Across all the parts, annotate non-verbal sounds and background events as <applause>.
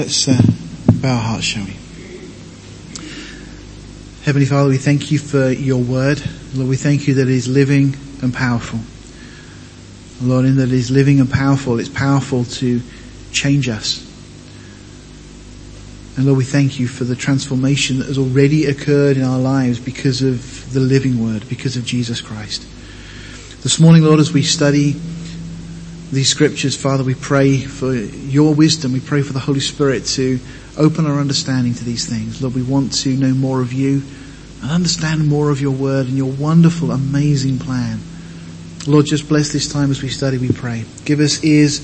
Let's uh, bow our hearts, shall we? Heavenly Father, we thank you for your word. Lord, we thank you that it is living and powerful. Lord, in that it is living and powerful, it's powerful to change us. And Lord, we thank you for the transformation that has already occurred in our lives because of the living word, because of Jesus Christ. This morning, Lord, as we study these scriptures, Father, we pray for your wisdom. We pray for the Holy Spirit to open our understanding to these things. Lord, we want to know more of you and understand more of your word and your wonderful, amazing plan. Lord, just bless this time as we study, we pray. Give us ears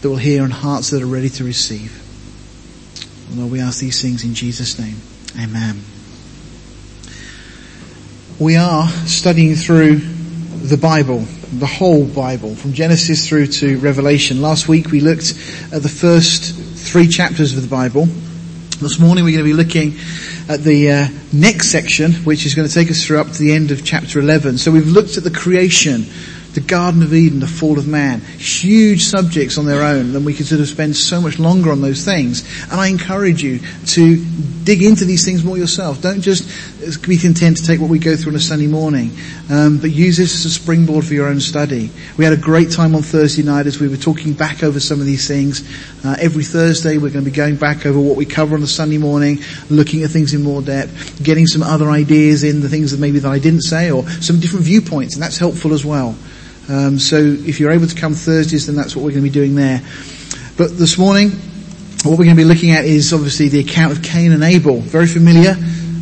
that will hear and hearts that are ready to receive. Lord, we ask these things in Jesus' name. Amen. We are studying through the Bible the whole Bible, from Genesis through to Revelation. Last week we looked at the first three chapters of the Bible. This morning we're going to be looking at the uh, next section, which is going to take us through up to the end of chapter 11. So we've looked at the creation, the Garden of Eden, the fall of man. Huge subjects on their own, then we could sort of spend so much longer on those things. And I encourage you to dig into these things more yourself. Don't just be content to take what we go through on a Sunday morning, um, but use this as a springboard for your own study. We had a great time on Thursday night as we were talking back over some of these things. Uh, every Thursday we're going to be going back over what we cover on a Sunday morning, looking at things in more depth, getting some other ideas in, the things that maybe that I didn't say, or some different viewpoints, and that's helpful as well. Um, so if you're able to come Thursdays, then that's what we're going to be doing there. But this morning, what we're going to be looking at is obviously the account of Cain and Abel. Very familiar,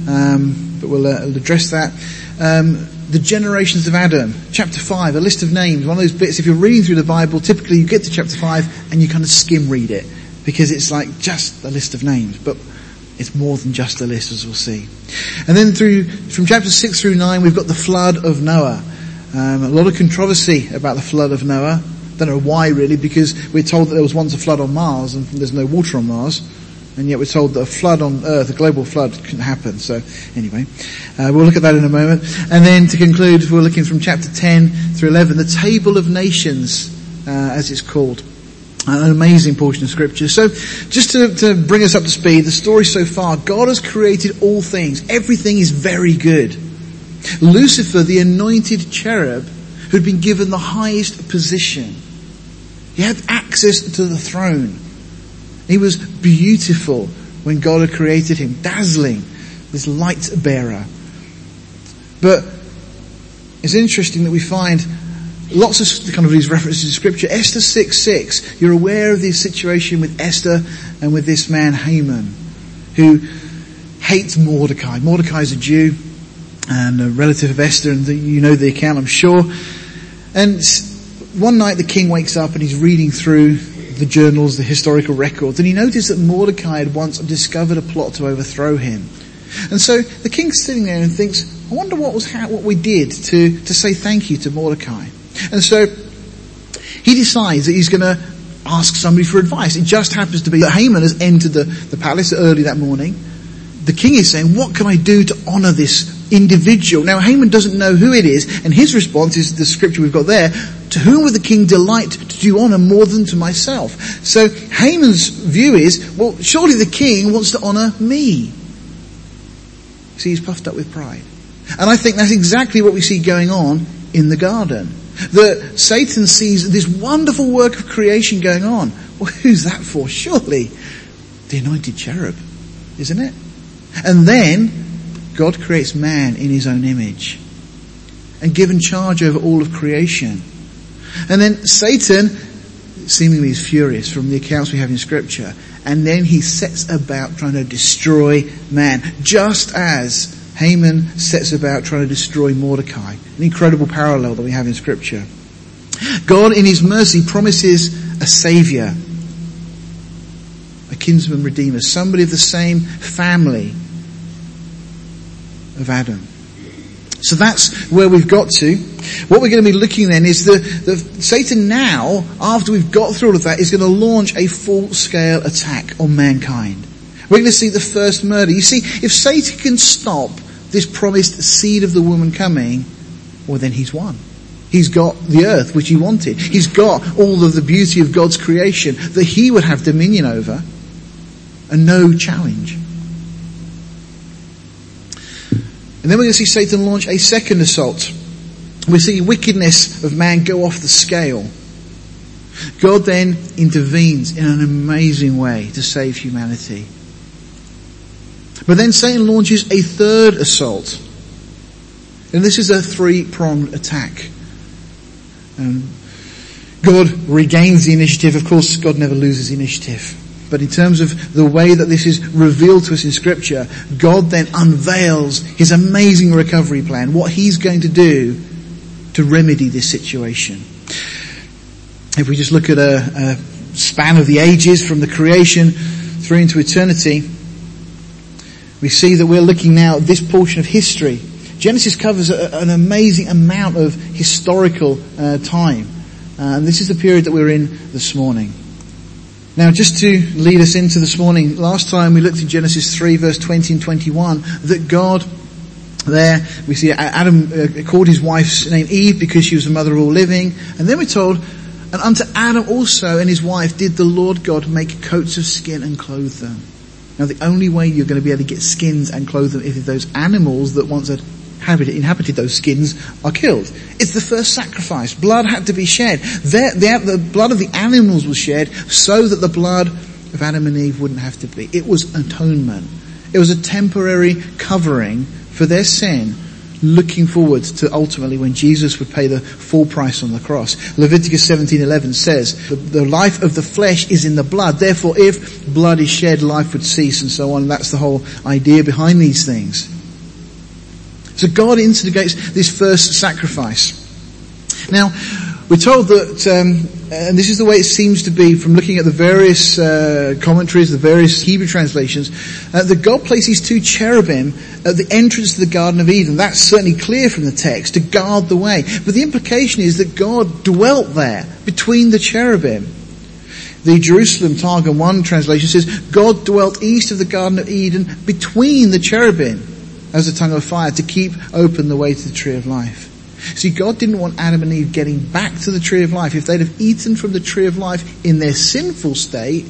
um, but we'll, uh, address that. Um, the generations of Adam, chapter 5, a list of names, one of those bits, if you're reading through the Bible, typically you get to chapter 5 and you kind of skim read it, because it's like just a list of names, but it's more than just a list as we'll see. And then through, from chapter 6 through 9, we've got the flood of Noah. Um, a lot of controversy about the flood of Noah. Don't know why really, because we're told that there was once a flood on Mars and there's no water on Mars. And yet we're told that a flood on Earth, a global flood, couldn't happen. So anyway, uh, we'll look at that in a moment. And then to conclude, we're looking from chapter 10 through 11, the Table of Nations, uh, as it's called. An amazing portion of scripture. So, just to, to bring us up to speed, the story so far, God has created all things. Everything is very good. Lucifer, the anointed cherub, who'd been given the highest position. He had access to the throne. He was beautiful when God had created him, dazzling, this light bearer. But it's interesting that we find lots of kind of these references in scripture. Esther 6 6, you're aware of the situation with Esther and with this man Haman, who hates Mordecai. Mordecai is a Jew and a relative of Esther, and the, you know the account, I'm sure. And one night the king wakes up and he's reading through the journals, the historical records, and he noticed that Mordecai had once discovered a plot to overthrow him. And so the king's sitting there and thinks, I wonder what was what we did to, to say thank you to Mordecai. And so he decides that he's going to ask somebody for advice. It just happens to be that Haman has entered the, the palace early that morning. The king is saying, what can I do to honor this individual. Now Haman doesn't know who it is, and his response is the scripture we've got there, to whom would the king delight to do honor more than to myself? So Haman's view is, well, surely the king wants to honor me. See, he's puffed up with pride. And I think that's exactly what we see going on in the garden. That Satan sees this wonderful work of creation going on. Well, who's that for? Surely the anointed cherub, isn't it? And then God creates man in his own image and given charge over all of creation. And then Satan seemingly is furious from the accounts we have in scripture. And then he sets about trying to destroy man, just as Haman sets about trying to destroy Mordecai. An incredible parallel that we have in scripture. God in his mercy promises a savior, a kinsman redeemer, somebody of the same family of Adam. So that's where we've got to. What we're going to be looking then is the, the Satan now, after we've got through all of that, is going to launch a full-scale attack on mankind. We're going to see the first murder. You see, if Satan can stop this promised seed of the woman coming, well then he's won. He's got the earth which he wanted. He's got all of the beauty of God's creation that he would have dominion over. and no challenge. And then we're going to see Satan launch a second assault. We see wickedness of man go off the scale. God then intervenes in an amazing way to save humanity. But then Satan launches a third assault. And this is a three-pronged attack. Um, God regains the initiative. Of course, God never loses initiative. But in terms of the way that this is revealed to us in scripture, God then unveils his amazing recovery plan, what he's going to do to remedy this situation. If we just look at a, a span of the ages from the creation through into eternity, we see that we're looking now at this portion of history. Genesis covers a, an amazing amount of historical uh, time. Uh, and this is the period that we're in this morning. Now, just to lead us into this morning, last time we looked in Genesis 3 verse 20 and 21, that God there, we see Adam uh, called his wife's name Eve because she was the mother of all living. And then we're told, and unto Adam also and his wife did the Lord God make coats of skin and clothe them. Now the only way you're going to be able to get skins and clothe them is if those animals that once had inhabited those skins are killed. It's the first sacrifice. Blood had to be shed. The, the, blood of the animals was shed so that the blood of Adam and Eve wouldn't have to be. It was atonement. It was a temporary covering for their sin looking forward to ultimately when Jesus would pay the full price on the cross. Leviticus 17:11 says, the, the, life of the flesh is in the blood. Therefore, if blood is shed, life would cease and so on. That's the whole idea behind these things. So God instigates this first sacrifice. Now, we're told that, um, and this is the way it seems to be from looking at the various uh, commentaries, the various Hebrew translations, uh, that God places two cherubim at the entrance to the Garden of Eden. That's certainly clear from the text, to guard the way. But the implication is that God dwelt there, between the cherubim. The Jerusalem Targum 1 translation says, God dwelt east of the Garden of Eden between the cherubim as a tongue of fire to keep open the way to the tree of life. See, God didn't want Adam and Eve getting back to the tree of life. If they'd have eaten from the tree of life in their sinful state,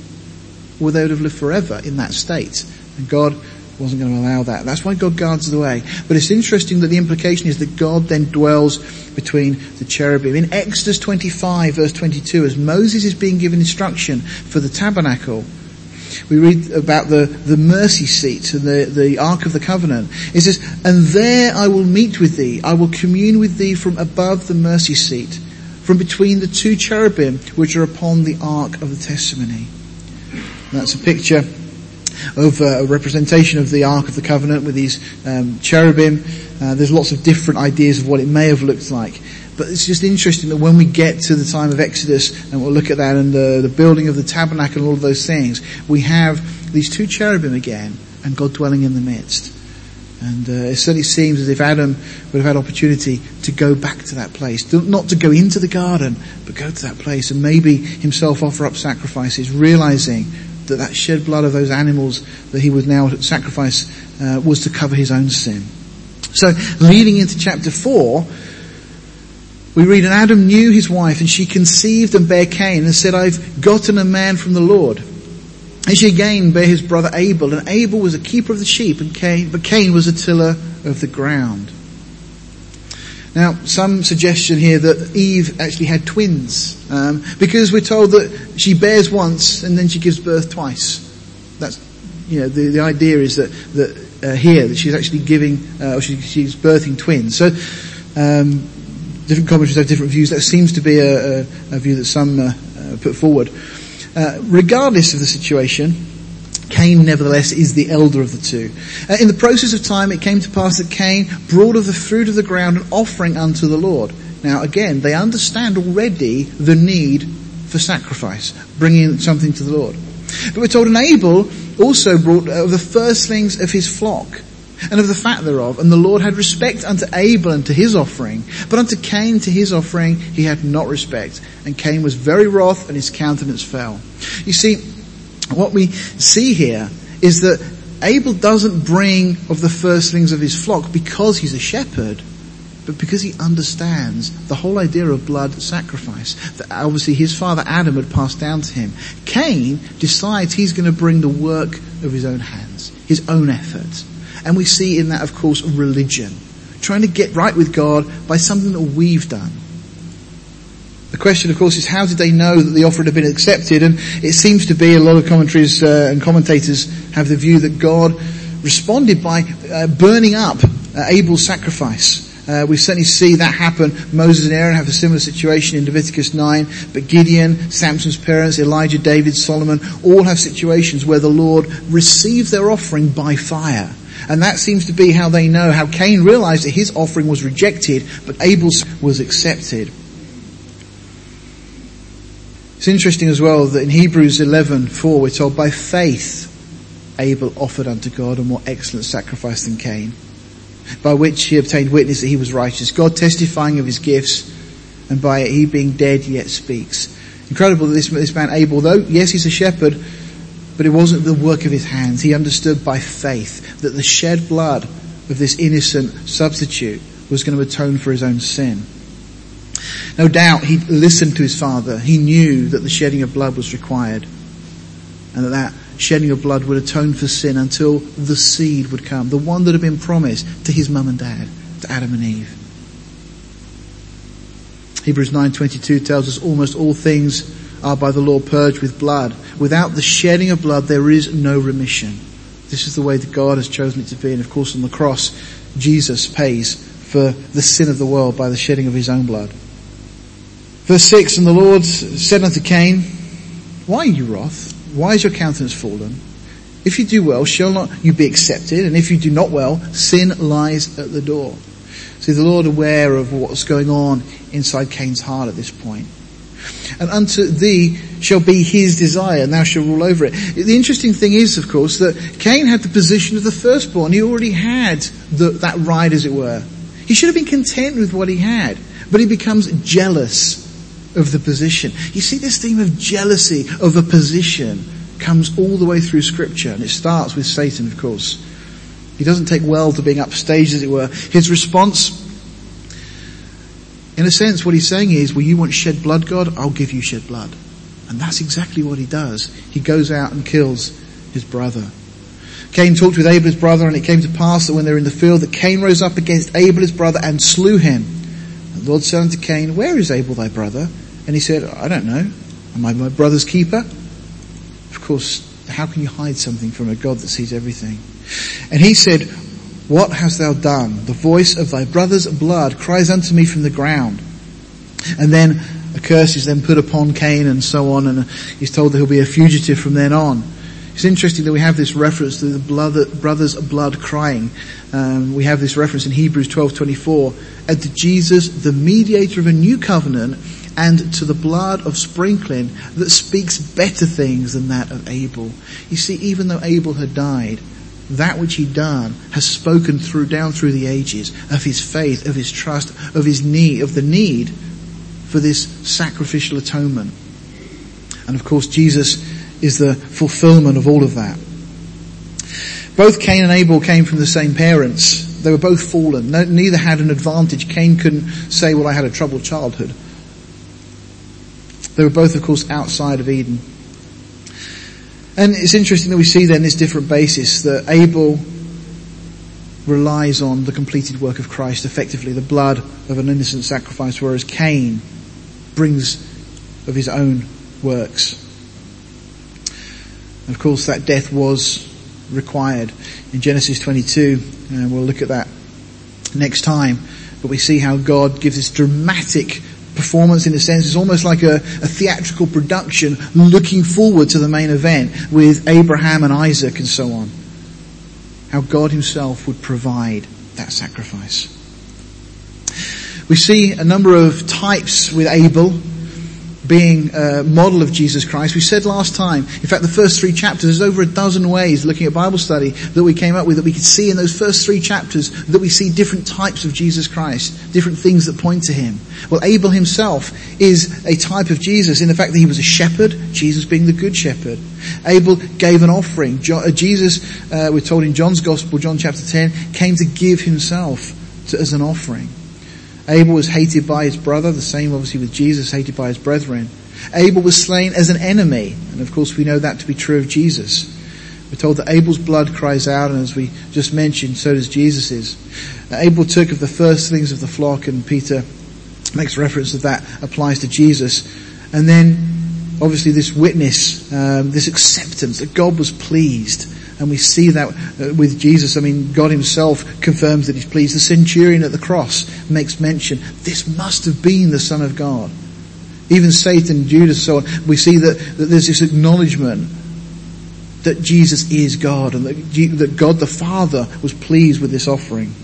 well, they would have lived forever in that state. And God wasn't going to allow that. That's why God guards the way. But it's interesting that the implication is that God then dwells between the cherubim. In Exodus 25 verse 22, as Moses is being given instruction for the tabernacle, we read about the, the mercy seat and the, the Ark of the Covenant. It says, And there I will meet with thee, I will commune with thee from above the mercy seat, from between the two cherubim which are upon the Ark of the Testimony. That's a picture of uh, a representation of the Ark of the Covenant with these um, cherubim. Uh, there's lots of different ideas of what it may have looked like. But it's just interesting that when we get to the time of Exodus, and we'll look at that and the, the building of the tabernacle and all of those things, we have these two cherubim again, and God dwelling in the midst. And uh, it certainly seems as if Adam would have had opportunity to go back to that place. Not to go into the garden, but go to that place and maybe himself offer up sacrifices, realizing that that shed blood of those animals that he would now sacrifice uh, was to cover his own sin. So leading into chapter 4, we read, and Adam knew his wife, and she conceived and bare Cain, and said, I've gotten a man from the Lord. And she again bare his brother Abel, and Abel was a keeper of the sheep, and Cain, but Cain was a tiller of the ground. Now, some suggestion here that Eve actually had twins, um, because we're told that she bears once and then she gives birth twice. That's, you know, the, the idea is that, that uh, here that she's actually giving, uh, or she, she's birthing twins. So, um, different commentaries have different views. That seems to be a, a, a view that some uh, uh, put forward. Uh, regardless of the situation, Cain nevertheless is the elder of the two. Uh, in the process of time it came to pass that Cain brought of the fruit of the ground an offering unto the Lord. Now again, they understand already the need for sacrifice, bringing something to the Lord. But we're told an Abel also brought of the firstlings of his flock and of the fat thereof. And the Lord had respect unto Abel and to his offering, but unto Cain to his offering he had not respect. And Cain was very wroth and his countenance fell. You see, what we see here is that Abel doesn't bring of the firstlings of his flock because he's a shepherd. but because he understands the whole idea of blood sacrifice that obviously his father Adam had passed down to him. Cain decides he's going to bring the work of his own hands, his own efforts. And we see in that, of course, religion. Trying to get right with God by something that we've done. The question, of course, is how did they know that the offer had been accepted? And it seems to be a lot of commentaries uh, and commentators have the view that God responded by uh, burning up uh, Abel's sacrifice. Uh, we certainly see that happen. Moses and Aaron have a similar situation in Leviticus 9, but Gideon, Samson's parents, Elijah, David, Solomon, all have situations where the Lord receives their offering by fire. And that seems to be how they know, how Cain realized that his offering was rejected, but Abel's was accepted. It's interesting as well that in Hebrews 11:4 we're told by faith Abel offered unto God a more excellent sacrifice than Cain by which he obtained witness that he was righteous. God testifying of his gifts, and by it he being dead yet speaks. Incredible that this, this man Abel, though, yes, he's a shepherd, but it wasn't the work of his hands. He understood by faith that the shed blood of this innocent substitute was going to atone for his own sin. No doubt he listened to his father. He knew that the shedding of blood was required and that that shedding of blood would atone for sin until the seed would come, the one that had been promised to his mum and dad, to Adam and Eve. Hebrews 9:22 tells us almost all things are by the law purged with blood. Without the shedding of blood there is no remission. This is the way that God has chosen it to be and of course on the cross Jesus pays for the sin of the world by the shedding of his own blood. Verse 6, and the Lord said unto Cain, Why are you wroth? Why is your countenance fallen? If you do well, shall not you be accepted? And if you do not well, sin lies at the door. See, the Lord aware of what's going on inside Cain's heart at this point. And unto thee shall be his desire, and thou shalt rule over it. The interesting thing is, of course, that Cain had the position of the firstborn. He already had the, that right, as it were. He should have been content with what he had, but he becomes jealous of the position. You see this theme of jealousy of a position comes all the way through scripture and it starts with Satan of course. He doesn't take well to being upstaged as it were. His response, in a sense what he's saying is, well you want shed blood God? I'll give you shed blood. And that's exactly what he does. He goes out and kills his brother. Cain talked with Abel his brother and it came to pass that when they were in the field that Cain rose up against Abel his brother and slew him. And The Lord said unto Cain, where is Abel thy brother? And he said, I don't know. Am I my brother's keeper? Of course, how can you hide something from a God that sees everything? And he said, What hast thou done? The voice of thy brother's blood cries unto me from the ground. And then a curse is then put upon Cain and so on, and he's told that he'll be a fugitive from then on. It's interesting that we have this reference to the blood, brother's blood crying. Um, we have this reference in Hebrews 12:24, and to Jesus, the mediator of a new covenant, and to the blood of sprinkling that speaks better things than that of Abel. You see, even though Abel had died, that which he'd done has spoken through, down through the ages of his faith, of his trust, of his need, of the need for this sacrificial atonement. And of course, Jesus is the fulfillment of all of that. Both Cain and Abel came from the same parents. They were both fallen. No, neither had an advantage. Cain couldn't say, well, I had a troubled childhood. They were both, of course, outside of Eden. And it's interesting that we see then this different basis that Abel relies on the completed work of Christ, effectively the blood of an innocent sacrifice, whereas Cain brings of his own works. And of course, that death was required in Genesis 22, and we'll look at that next time. But we see how God gives this dramatic performance in a sense. It's almost like a, a, theatrical production looking forward to the main event with Abraham and Isaac and so on. How God himself would provide that sacrifice. We see a number of types with Abel being a model of Jesus Christ. We said last time, in fact the first three chapters, there's over a dozen ways looking at Bible study that we came up with that we could see in those first three chapters that we see different types of Jesus Christ, different things that point to Him. Well Abel himself is a type of Jesus in the fact that he was a shepherd, Jesus being the good shepherd. Abel gave an offering. Uh, Jesus, uh, we're told in John's Gospel, John chapter 10, came to give himself to, as an offering. Abel was hated by his brother, the same obviously with Jesus, hated by his brethren. Abel was slain as an enemy, and of course we know that to be true of Jesus. We're told that Abel's blood cries out, and as we just mentioned, so does Jesus's. Abel took of the firstlings of the flock, and Peter makes reference that that applies to Jesus. And then, obviously, this witness, um, this acceptance that God was pleased. And we see that uh, with Jesus. I mean, God himself confirms that he's pleased. The centurion at the cross makes mention, this must have been the Son of God. Even Satan, Judas, so on. We see that, that there's this acknowledgement that Jesus is God and that, that God the Father was pleased with this offering.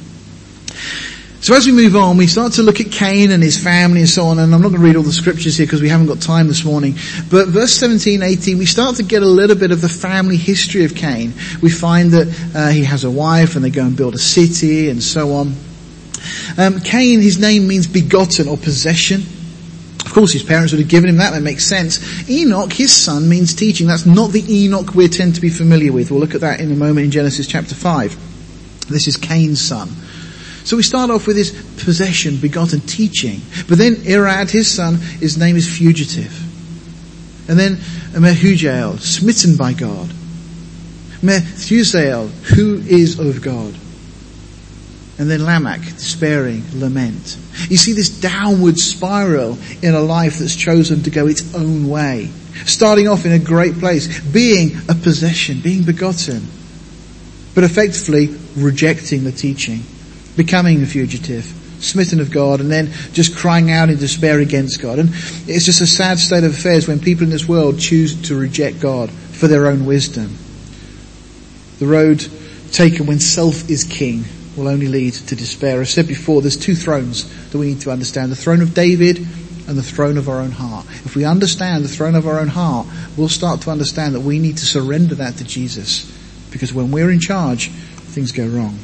So as we move on, we start to look at Cain and his family and so on, and I'm not going to read all the scriptures here because we haven't got time this morning. But verse 17, 18, we start to get a little bit of the family history of Cain. We find that uh, he has a wife and they go and build a city and so on. Um, Cain, his name means begotten or possession. Of course, his parents would have given him that. That makes sense. Enoch, his son, means teaching. That's not the Enoch we tend to be familiar with. We'll look at that in a moment in Genesis chapter 5. This is Cain's son. So we start off with his possession, begotten, teaching. But then Irad, his son, his name is fugitive. And then Mehujael, smitten by God. Methusael, who is of God. And then Lamech, despairing, lament. You see this downward spiral in a life that's chosen to go its own way. Starting off in a great place, being a possession, being begotten, but effectively rejecting the teaching becoming a fugitive, smitten of God, and then just crying out in despair against God. And it's just a sad state of affairs when people in this world choose to reject God for their own wisdom. The road taken when self is king will only lead to despair. I've said before, there's two thrones that we need to understand. The throne of David and the throne of our own heart. If we understand the throne of our own heart, we'll start to understand that we need to surrender that to Jesus. Because when we're in charge, things go wrong.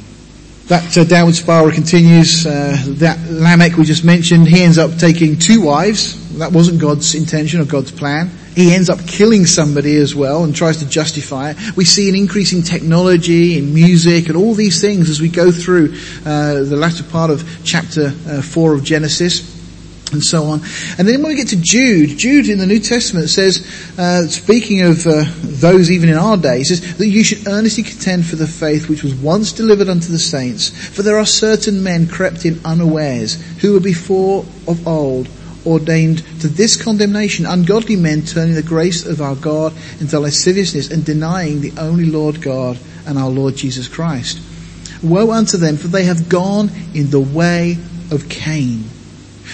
That uh, downward spiral continues. Uh, that Lamech we just mentioned, he ends up taking two wives. That wasn't God's intention or God's plan. He ends up killing somebody as well and tries to justify it. We see an increase in technology, in music, and all these things as we go through uh, the latter part of chapter uh, four of Genesis and so on. And then when we get to Jude, Jude in the New Testament says, uh, speaking of uh, those even in our day, says that you should earnestly contend for the faith which was once delivered unto the saints. For there are certain men crept in unawares, who were before of old ordained to this condemnation, ungodly men turning the grace of our God into lasciviousness and denying the only Lord God and our Lord Jesus Christ. Woe unto them, for they have gone in the way of Cain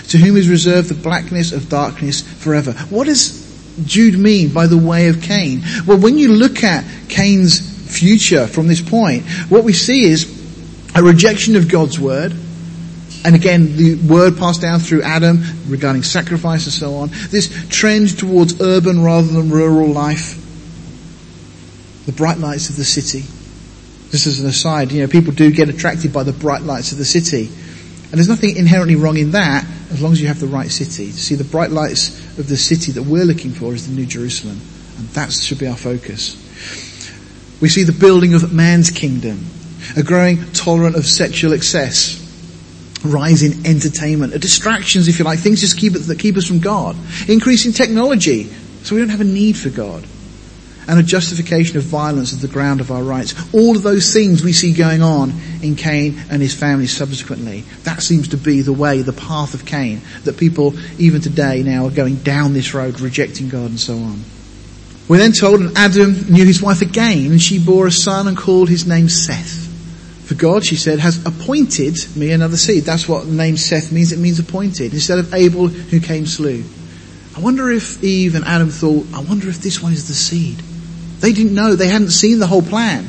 to whom is reserved the blackness of darkness forever. What does Jude mean by the way of Cain? Well, when you look at Cain's future from this point, what we see is a rejection of God's word, and again, the word passed down through Adam regarding sacrifice and so on. This trend towards urban rather than rural life. The bright lights of the city. Just as an aside, you know, people do get attracted by the bright lights of the city. And there's nothing inherently wrong in that as long as you have the right city. See, the bright lights of the city that we're looking for is the New Jerusalem. And that should be our focus. We see the building of man's kingdom, a growing tolerant of sexual excess, rise in entertainment, distractions, if you like, things just keep that keep us from God, increasing technology, so we don't have a need for God and a justification of violence as the ground of our rights. All of those things we see going on in Cain and his family subsequently. That seems to be the way, the path of Cain, that people even today now are going down this road, rejecting God and so on. We're then told, and Adam knew his wife again, and she bore a son and called his name Seth. For God, she said, has appointed me another seed. That's what the name Seth means. It means appointed. Instead of Abel, who Cain slew. I wonder if Eve and Adam thought, I wonder if this one is the seed. They didn't know. They hadn't seen the whole plan.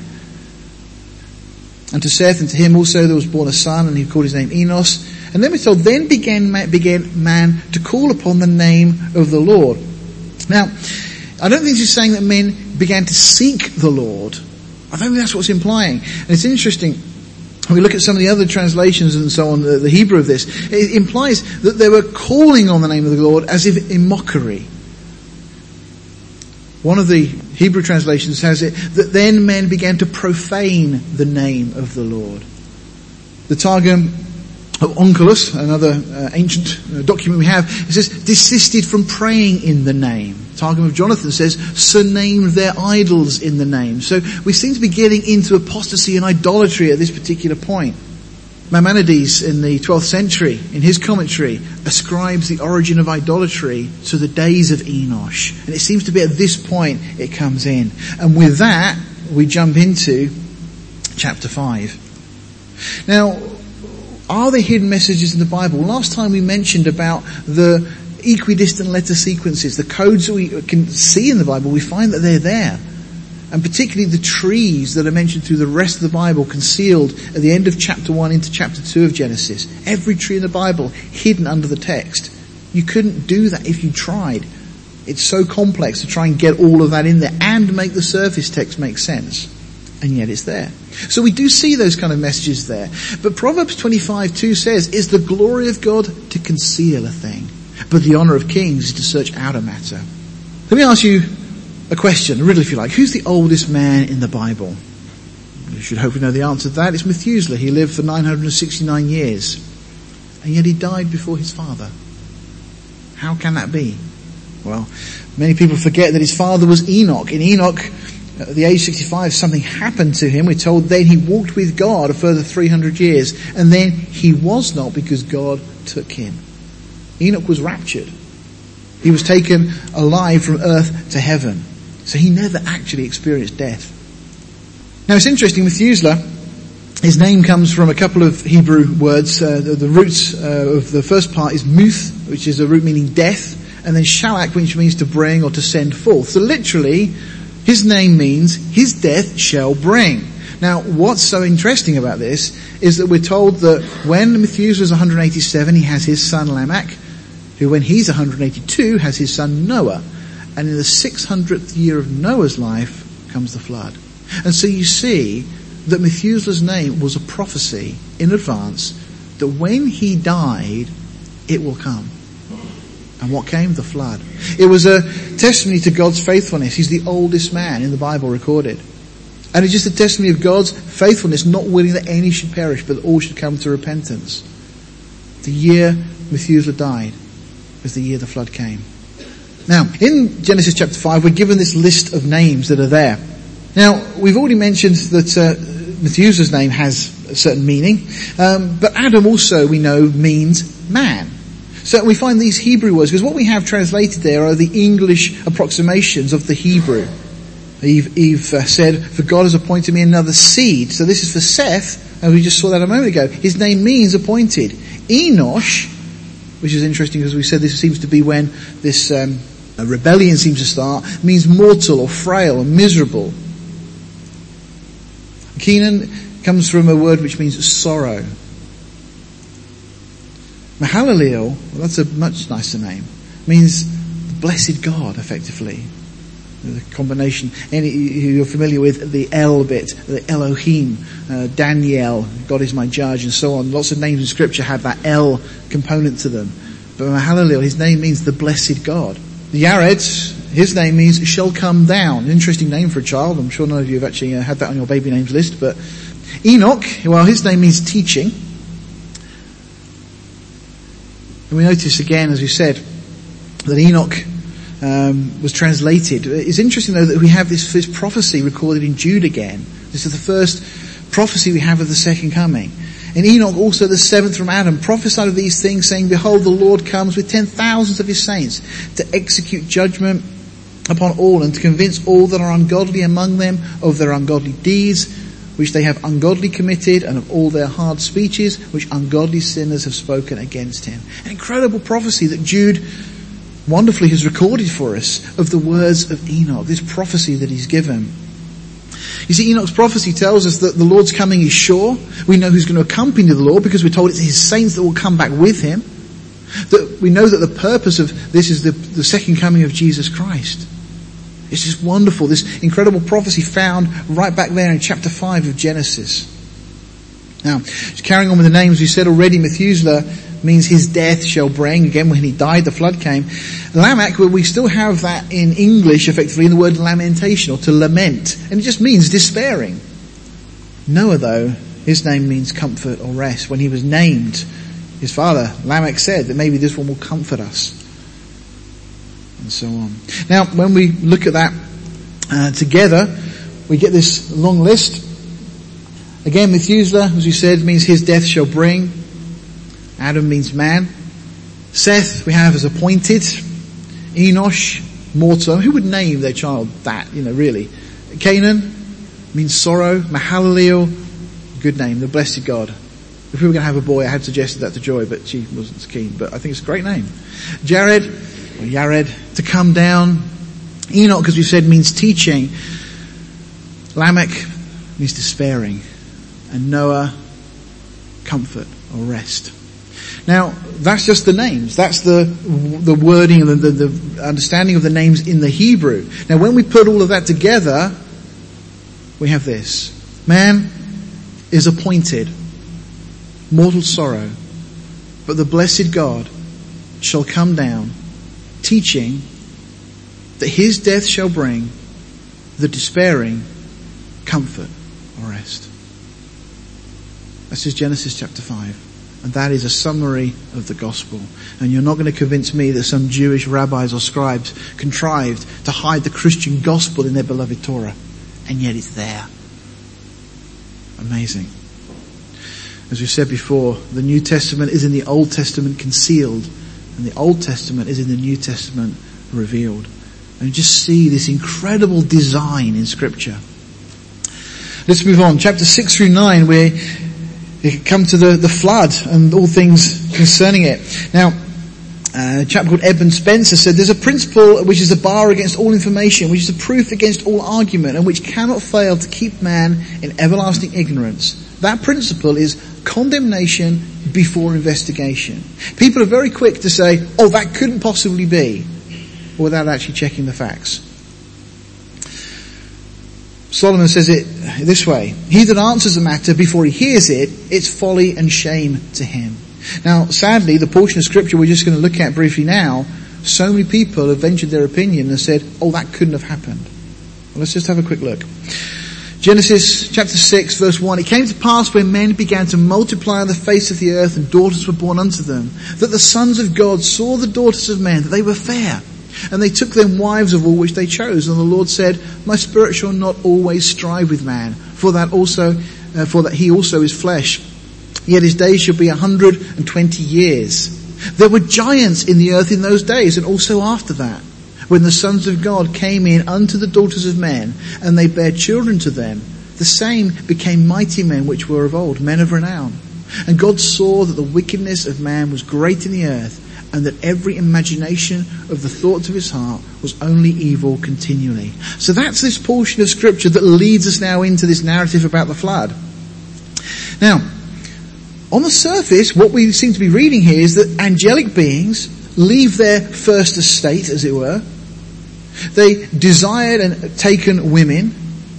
And to Seth and to him also there was born a son and he called his name Enos. And then we're told, then began, began man to call upon the name of the Lord. Now, I don't think he's saying that men began to seek the Lord. I don't think that's what's implying. And it's interesting, when we look at some of the other translations and so on, the, the Hebrew of this, it implies that they were calling on the name of the Lord as if in mockery. One of the Hebrew translation says it that then men began to profane the name of the Lord. The Targum of Onkelos, another uh, ancient uh, document we have, it says, desisted from praying in the name. Targum of Jonathan says, surnamed their idols in the name. So we seem to be getting into apostasy and idolatry at this particular point. Maimonides in the 12th century, in his commentary, ascribes the origin of idolatry to the days of Enosh. And it seems to be at this point it comes in. And with that, we jump into chapter 5. Now, are there hidden messages in the Bible? Last time we mentioned about the equidistant letter sequences, the codes that we can see in the Bible, we find that they're there. And particularly the trees that are mentioned through the rest of the Bible concealed at the end of chapter 1 into chapter 2 of Genesis. Every tree in the Bible hidden under the text. You couldn't do that if you tried. It's so complex to try and get all of that in there and make the surface text make sense. And yet it's there. So we do see those kind of messages there. But Proverbs 25 2 says, is the glory of God to conceal a thing, but the honor of kings is to search out a matter. Let me ask you a question, a riddle if you like. Who's the oldest man in the Bible? You should hopefully know the answer to that. It's Methuselah. He lived for 969 years. And yet he died before his father. How can that be? Well, many people forget that his father was Enoch. In Enoch, at the age 65, something happened to him. We're told then he walked with God a further 300 years. And then he was not because God took him. Enoch was raptured. He was taken alive from earth to heaven. So he never actually experienced death. Now it's interesting, with Methuselah, his name comes from a couple of Hebrew words. Uh, the, the, roots uh, of the first part is muth, which is a root meaning death, and then shalak, which means to bring or to send forth. So literally, his name means his death shall bring. Now, what's so interesting about this is that we're told that when Methuselah is 187, he has his son Lamech, who when he's 182 has his son Noah. And in the 600th year of Noah's life comes the flood. And so you see that Methuselah's name was a prophecy in advance that when he died, it will come. And what came? The flood. It was a testimony to God's faithfulness. He's the oldest man in the Bible recorded. And it's just a testimony of God's faithfulness, not willing that any should perish, but that all should come to repentance. The year Methuselah died was the year the flood came. Now, in Genesis chapter 5, we're given this list of names that are there. Now, we've already mentioned that uh, Methuselah's name has a certain meaning, um, but Adam also, we know, means man. So we find these Hebrew words, because what we have translated there are the English approximations of the Hebrew. Eve, Eve uh, said, for God has appointed me another seed. So this is for Seth, and we just saw that a moment ago. His name means appointed. Enosh, which is interesting because we said this seems to be when this um, a rebellion seems to start, means mortal or frail or miserable. Kenan comes from a word which means sorrow. Mahalalel, well that's a much nicer name, means blessed God, effectively. The combination, any, you're familiar with the El bit, the Elohim, uh, Daniel, God is my judge, and so on. Lots of names in scripture have that El component to them. But Mahalalel, his name means the blessed God. The Yared, his name means shall come down. Interesting name for a child. I'm sure none of you have actually uh, had that on your baby names list, but Enoch, well, his name means teaching. And we notice again, as we said, that Enoch um, was translated. It's interesting though that we have this, this prophecy recorded in Jude again. This is the first prophecy we have of the second coming. And Enoch, also the seventh from Adam, prophesied of these things, saying, Behold, the Lord comes with ten thousands of his saints to execute judgment upon all and to convince all that are ungodly among them of their ungodly deeds, which they have ungodly committed, and of all their hard speeches, which ungodly sinners have spoken against him. An incredible prophecy that Jude wonderfully has recorded for us of the words of Enoch, this prophecy that he's given. You see, Enoch's prophecy tells us that the Lord's coming is sure. We know who's going to accompany the Lord because we're told it's his saints that will come back with him. That we know that the purpose of this is the, the second coming of Jesus Christ. It's just wonderful, this incredible prophecy found right back there in chapter 5 of Genesis. Now, just carrying on with the names we said already, Methuselah means his death shall bring. Again, when he died, the flood came. Lamech, well, we still have that in English, effectively, in the word lamentation, or to lament. And it just means despairing. Noah, though, his name means comfort or rest. When he was named, his father, Lamech, said that maybe this one will comfort us. And so on. Now, when we look at that uh, together, we get this long list. Again, Methuselah, as we said, means his death shall bring. Adam means man. Seth, we have as appointed. Enosh, mortal. Who would name their child that, you know, really? Canaan means sorrow. Mahalalel, good name, the blessed God. If we were going to have a boy, I had suggested that to Joy, but she wasn't keen. But I think it's a great name. Jared, or Yared, to come down. Enoch, as we said, means teaching. Lamech means despairing. And Noah, comfort or rest. Now, that's just the names. That's the, the wording and the, the, the understanding of the names in the Hebrew. Now, when we put all of that together, we have this. Man is appointed mortal sorrow, but the blessed God shall come down, teaching that his death shall bring the despairing comfort or rest. That's just Genesis chapter 5. And that is a summary of the gospel. And you're not going to convince me that some Jewish rabbis or scribes contrived to hide the Christian gospel in their beloved Torah. And yet it's there. Amazing. As we said before, the New Testament is in the Old Testament concealed, and the Old Testament is in the New Testament revealed. And just see this incredible design in Scripture. Let's move on. Chapter 6 through 9, we come to the, the flood and all things concerning it. Now, uh, a chap called Edmund Spencer said, there's a principle which is a bar against all information, which is a proof against all argument, and which cannot fail to keep man in everlasting ignorance. That principle is condemnation before investigation. People are very quick to say, oh, that couldn't possibly be, without actually checking the facts. Solomon says it this way, he that answers a matter before he hears it, it's folly and shame to him. Now, sadly, the portion of scripture we're just going to look at briefly now, so many people have ventured their opinion and said, oh, that couldn't have happened. Well, let's just have a quick look. Genesis chapter 6 verse 1, It came to pass when men began to multiply on the face of the earth and daughters were born unto them, that the sons of God saw the daughters of men, that they were fair. And they took them wives of all which they chose. And the Lord said, My spirit shall not always strive with man, for that also, uh, for that he also is flesh. Yet his days shall be a hundred and twenty years. There were giants in the earth in those days, and also after that when the sons of God came in unto the daughters of men, and they bare children to them, the same became mighty men which were of old, men of renown. And God saw that the wickedness of man was great in the earth, and that every imagination of the thoughts of his heart was only evil continually. So that's this portion of scripture that leads us now into this narrative about the flood. Now, on the surface, what we seem to be reading here is that angelic beings leave their first estate, as it were, they desired and taken women,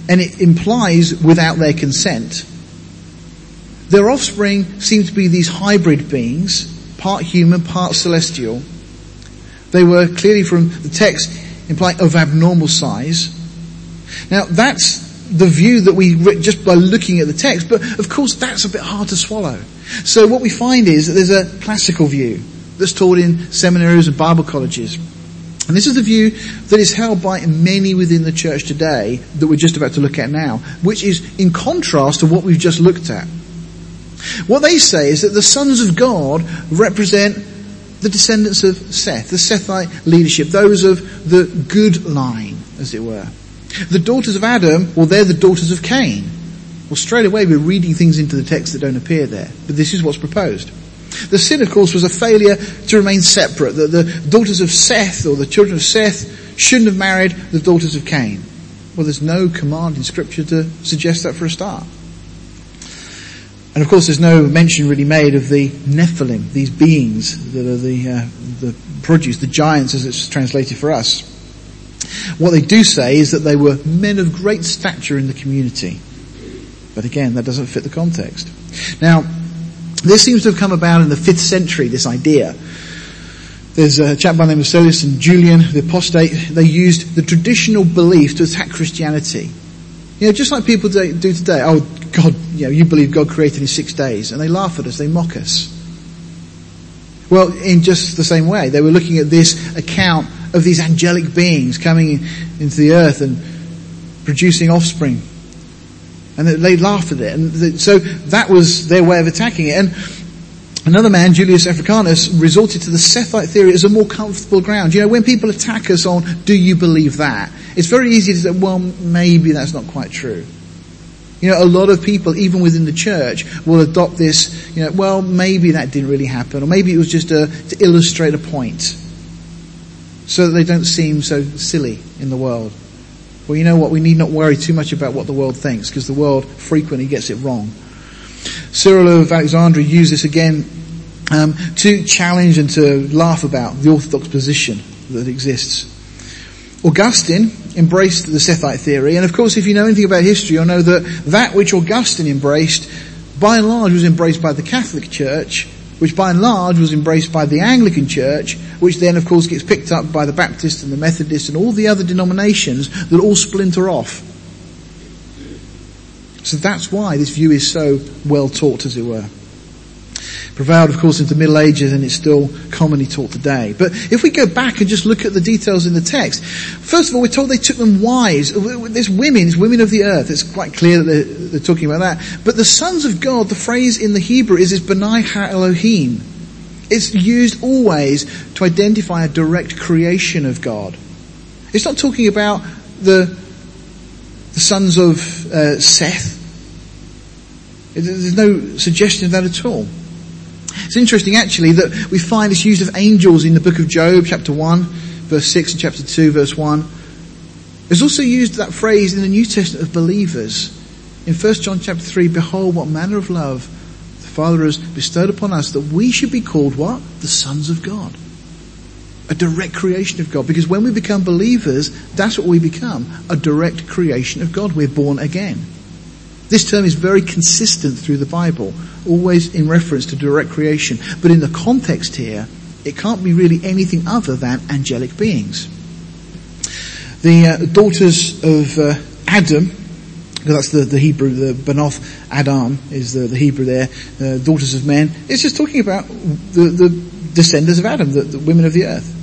and it implies without their consent. Their offspring seem to be these hybrid beings, part human, part celestial. They were clearly from the text implying of abnormal size. Now that's the view that we, just by looking at the text, but of course that's a bit hard to swallow. So what we find is that there's a classical view that's taught in seminaries and Bible colleges. And this is the view that is held by many within the church today that we're just about to look at now, which is in contrast to what we've just looked at. What they say is that the sons of God represent the descendants of Seth, the Sethite leadership, those of the good line, as it were. The daughters of Adam, well, they're the daughters of Cain. Well, straight away we're reading things into the text that don't appear there, but this is what's proposed. The sin, of course, was a failure to remain separate. The, the daughters of Seth, or the children of Seth, shouldn't have married the daughters of Cain. Well, there's no command in scripture to suggest that for a start. And of course there's no mention really made of the Nephilim, these beings that are the, uh, the produce, the giants as it's translated for us. What they do say is that they were men of great stature in the community. But again, that doesn't fit the context. Now, this seems to have come about in the 5th century, this idea. There's a chap by the name of Celsus and Julian, the apostate, they used the traditional belief to attack Christianity. You know, just like people do today. Oh, God, you know, you believe God created in six days. And they laugh at us, they mock us. Well, in just the same way, they were looking at this account of these angelic beings coming into the earth and producing offspring. And they laughed at it. And so that was their way of attacking it. And Another man, Julius Africanus, resorted to the Sethite theory as a more comfortable ground. You know, when people attack us on, do you believe that? It's very easy to say, well, maybe that's not quite true. You know, a lot of people, even within the church, will adopt this, you know, well, maybe that didn't really happen, or maybe it was just a, to illustrate a point. So that they don't seem so silly in the world. Well, you know what? We need not worry too much about what the world thinks, because the world frequently gets it wrong. Cyril of Alexandria used this again um, to challenge and to laugh about the orthodox position that exists. Augustine embraced the Sethite theory, and of course, if you know anything about history, you'll know that that which Augustine embraced, by and large, was embraced by the Catholic Church, which by and large was embraced by the Anglican Church, which then, of course, gets picked up by the Baptist and the Methodist and all the other denominations that all splinter off. So that's why this view is so well taught, as it were prevailed, of course, into the Middle Ages and it's still commonly taught today. But if we go back and just look at the details in the text, first of all, we're told they took them wives. There's women, it's women of the earth. It's quite clear that they're, they're talking about that. But the sons of God, the phrase in the Hebrew is, is Benai Ha Elohim. It's used always to identify a direct creation of God. It's not talking about the, the sons of uh, Seth. There's no suggestion of that at all. It's interesting actually that we find this used of angels in the book of Job, chapter 1, verse 6 and chapter 2, verse 1. It's also used that phrase in the New Testament of believers. In 1 John chapter 3, behold what manner of love the Father has bestowed upon us that we should be called what? The sons of God. A direct creation of God. Because when we become believers, that's what we become. A direct creation of God. We're born again. This term is very consistent through the Bible, always in reference to direct creation. But in the context here, it can't be really anything other than angelic beings. The uh, daughters of uh, Adam, that's the, the Hebrew, the Benoth Adam is the, the Hebrew there, uh, daughters of men. It's just talking about the, the descendants of Adam, the, the women of the earth.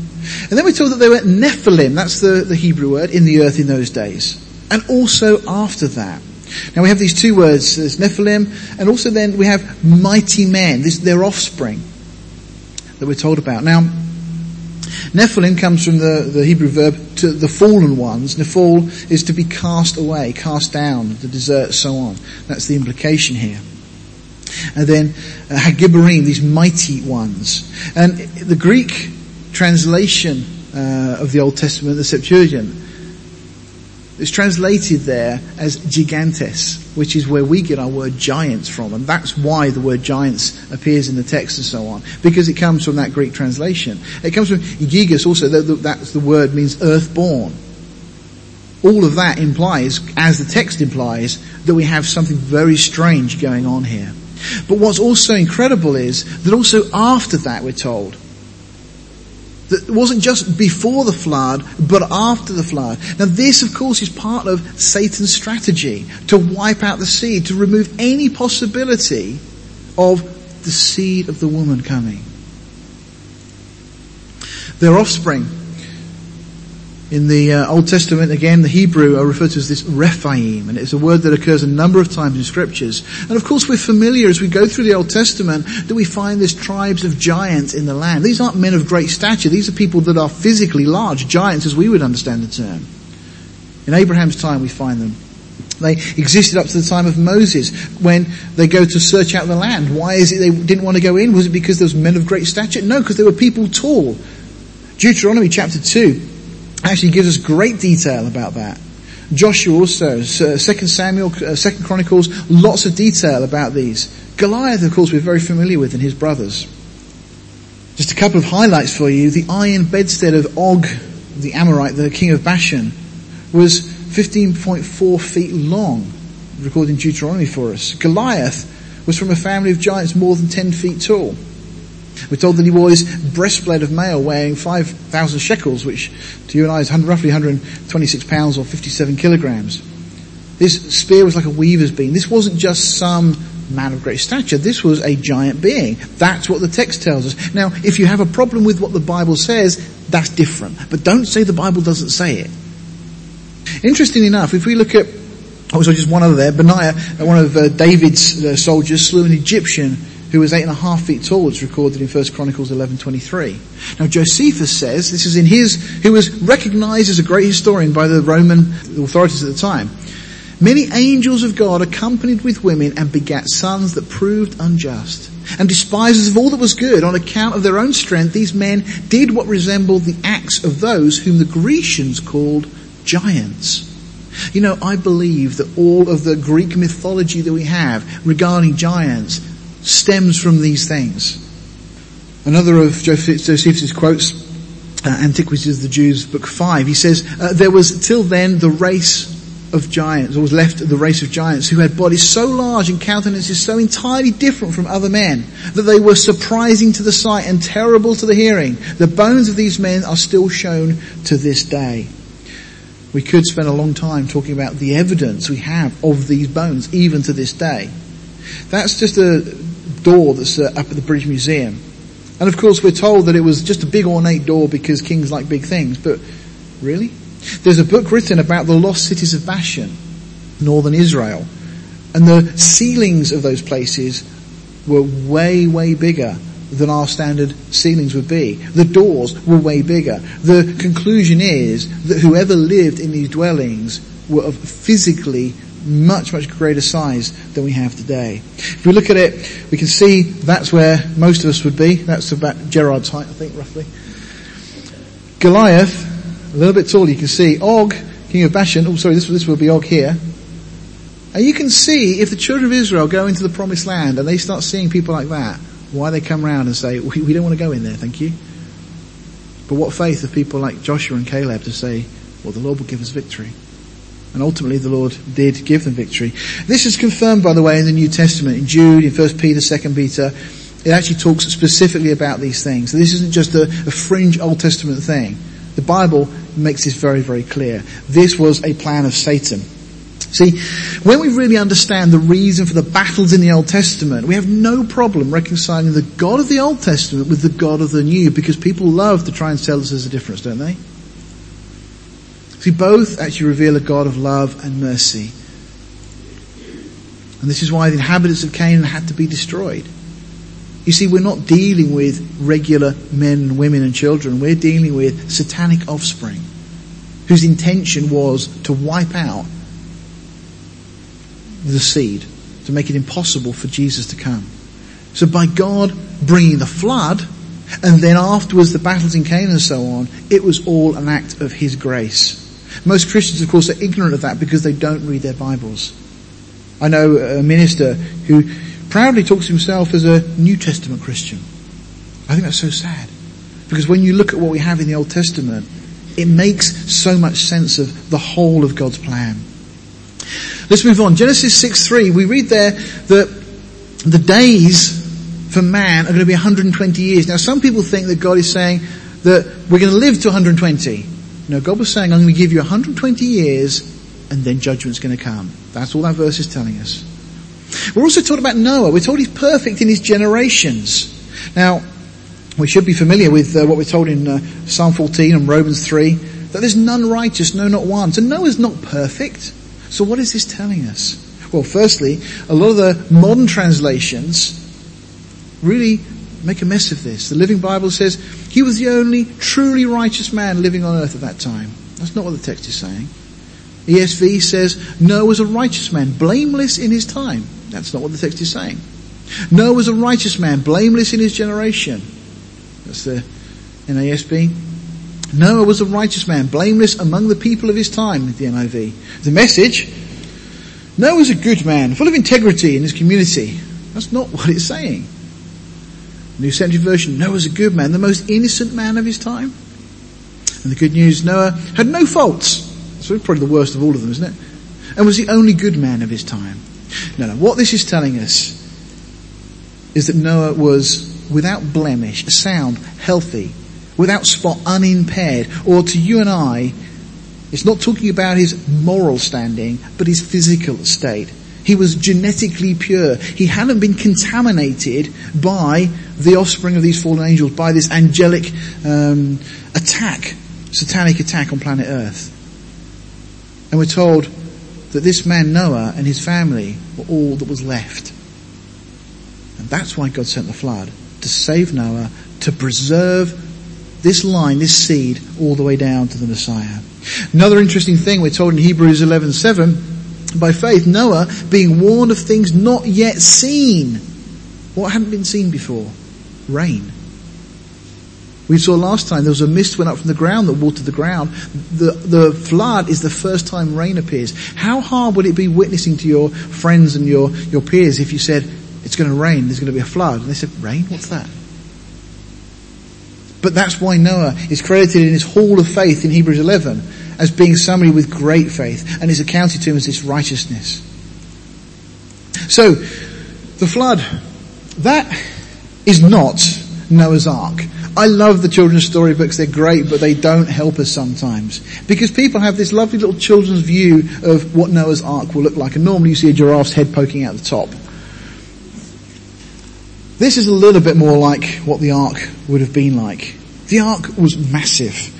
And then we're told that they were Nephilim, that's the, the Hebrew word, in the earth in those days. And also after that. Now we have these two words, there's Nephilim, and also then we have mighty men, this, their offspring that we're told about. Now, Nephilim comes from the, the Hebrew verb to the fallen ones. Nephal is to be cast away, cast down, the desert, so on. That's the implication here. And then uh, Hagibarim, these mighty ones. And the Greek translation uh, of the Old Testament, the Septuagint, it's translated there as gigantes, which is where we get our word giants from, and that's why the word giants appears in the text and so on, because it comes from that Greek translation. It comes from gigas also, that's the word means earthborn. All of that implies, as the text implies, that we have something very strange going on here. But what's also incredible is that also after that we're told, that wasn't just before the flood, but after the flood. Now this of course is part of Satan's strategy to wipe out the seed, to remove any possibility of the seed of the woman coming. Their offspring in the uh, Old Testament, again, the Hebrew are referred to as this Rephaim, and it's a word that occurs a number of times in scriptures. And of course we're familiar as we go through the Old Testament that we find these tribes of giants in the land. These aren't men of great stature, these are people that are physically large, giants as we would understand the term. In Abraham's time we find them. They existed up to the time of Moses when they go to search out the land. Why is it they didn't want to go in? Was it because there was men of great stature? No, because there were people tall. Deuteronomy chapter 2 actually gives us great detail about that. Joshua also, uh, Second Samuel, uh, Second Chronicles, lots of detail about these. Goliath, of course, we're very familiar with, and his brothers. Just a couple of highlights for you. The iron bedstead of Og, the Amorite, the king of Bashan, was 15.4 feet long, recording Deuteronomy for us. Goliath was from a family of giants more than 10 feet tall. We're told that he wore this breastplate of mail weighing 5,000 shekels, which to you and I is roughly 126 pounds or 57 kilograms. This spear was like a weaver's beam. This wasn't just some man of great stature. This was a giant being. That's what the text tells us. Now, if you have a problem with what the Bible says, that's different. But don't say the Bible doesn't say it. Interestingly enough, if we look at, oh, so just one other there, Benaiah, one of uh, David's uh, soldiers, slew an Egyptian who was eight and a half feet tall. It's recorded in 1 Chronicles 11:23. Now Josephus says this is in his, who was recognized as a great historian by the Roman authorities at the time. Many angels of God accompanied with women and begat sons that proved unjust. And despisers of all that was good, on account of their own strength, these men did what resembled the acts of those whom the Grecians called giants. You know, I believe that all of the Greek mythology that we have regarding giants stems from these things. Another of Josephus' quotes, uh, Antiquities of the Jews, book 5, he says, uh, there was till then the race of giants, or was left the race of giants who had bodies so large and countenances so entirely different from other men that they were surprising to the sight and terrible to the hearing. The bones of these men are still shown to this day. We could spend a long time talking about the evidence we have of these bones, even to this day. That's just a door that's uh, up at the British Museum. And of course we're told that it was just a big ornate door because kings like big things, but really? There's a book written about the lost cities of Bashan, northern Israel, and the ceilings of those places were way, way bigger than our standard ceilings would be. The doors were way bigger. The conclusion is that whoever lived in these dwellings were of physically much, much greater size than we have today. If we look at it, we can see that's where most of us would be. That's about Gerard's height, I think, roughly. Goliath, a little bit taller, you can see. Og, king of Bashan, oh sorry, this, this will be Og here. And you can see if the children of Israel go into the promised land and they start seeing people like that, why they come around and say, we, we don't want to go in there, thank you. But what faith of people like Joshua and Caleb to say, well, the Lord will give us victory. And ultimately the Lord did give them victory. This is confirmed, by the way, in the New Testament, in Jude, in 1 Peter, 2 Peter. It actually talks specifically about these things. This isn't just a, a fringe Old Testament thing. The Bible makes this very, very clear. This was a plan of Satan. See, when we really understand the reason for the battles in the Old Testament, we have no problem reconciling the God of the Old Testament with the God of the New because people love to try and tell us there's a difference, don't they? See, both actually reveal a God of love and mercy. And this is why the inhabitants of Canaan had to be destroyed. You see, we're not dealing with regular men, women and children. We're dealing with satanic offspring whose intention was to wipe out the seed to make it impossible for Jesus to come. So by God bringing the flood, and then afterwards the battles in Canaan and so on, it was all an act of His grace. Most Christians, of course, are ignorant of that because they don't read their Bibles. I know a minister who proudly talks himself as a New Testament Christian. I think that's so sad. Because when you look at what we have in the Old Testament, it makes so much sense of the whole of God's plan. Let's move on. Genesis 6 3, we read there that the days for man are going to be 120 years. Now some people think that God is saying that we're going to live to 120. No, God was saying, I'm going to give you 120 years and then judgment's going to come. That's all that verse is telling us. We're also taught about Noah. We're told he's perfect in his generations. Now, we should be familiar with uh, what we're told in uh, Psalm 14 and Romans 3, that there's none righteous, no not one. So Noah's not perfect. So what is this telling us? Well, firstly, a lot of the modern translations really make a mess of this. The Living Bible says he was the only truly righteous man living on earth at that time. That's not what the text is saying. ESV says Noah was a righteous man, blameless in his time. That's not what the text is saying. Noah was a righteous man, blameless in his generation. That's the NASB. Noah was a righteous man, blameless among the people of his time, the NIV. The message, Noah was a good man, full of integrity in his community. That's not <laughs> what it's saying. New Century Version, Noah was a good man, the most innocent man of his time. And the good news, Noah had no faults. So probably the worst of all of them, isn't it? And was the only good man of his time. No, no, what this is telling us is that Noah was without blemish, sound, healthy, without spot, unimpaired, or to you and I, it's not talking about his moral standing, but his physical state. He was genetically pure. He hadn't been contaminated by the offspring of these fallen angels, by this angelic um, attack, satanic attack on planet Earth. And we're told that this man Noah and his family were all that was left. And that's why God sent the flood, to save Noah, to preserve this line, this seed, all the way down to the Messiah. Another interesting thing we're told in Hebrews 11:7, by faith Noah, being warned of things not yet seen, what hadn't been seen before, rain. We saw last time there was a mist went up from the ground that watered the ground. The, the flood is the first time rain appears. How hard would it be witnessing to your friends and your, your peers if you said, it's going to rain, there's going to be a flood? And they said, rain? What's that? But that's why Noah is credited in his hall of faith in Hebrews 11 as being somebody with great faith and is accounted to him as this righteousness. So, the flood, that is not Noah's Ark. I love the children's storybooks, they're great, but they don't help us sometimes. Because people have this lovely little children's view of what Noah's Ark will look like, and normally you see a giraffe's head poking out the top. This is a little bit more like what the Ark would have been like. The Ark was massive.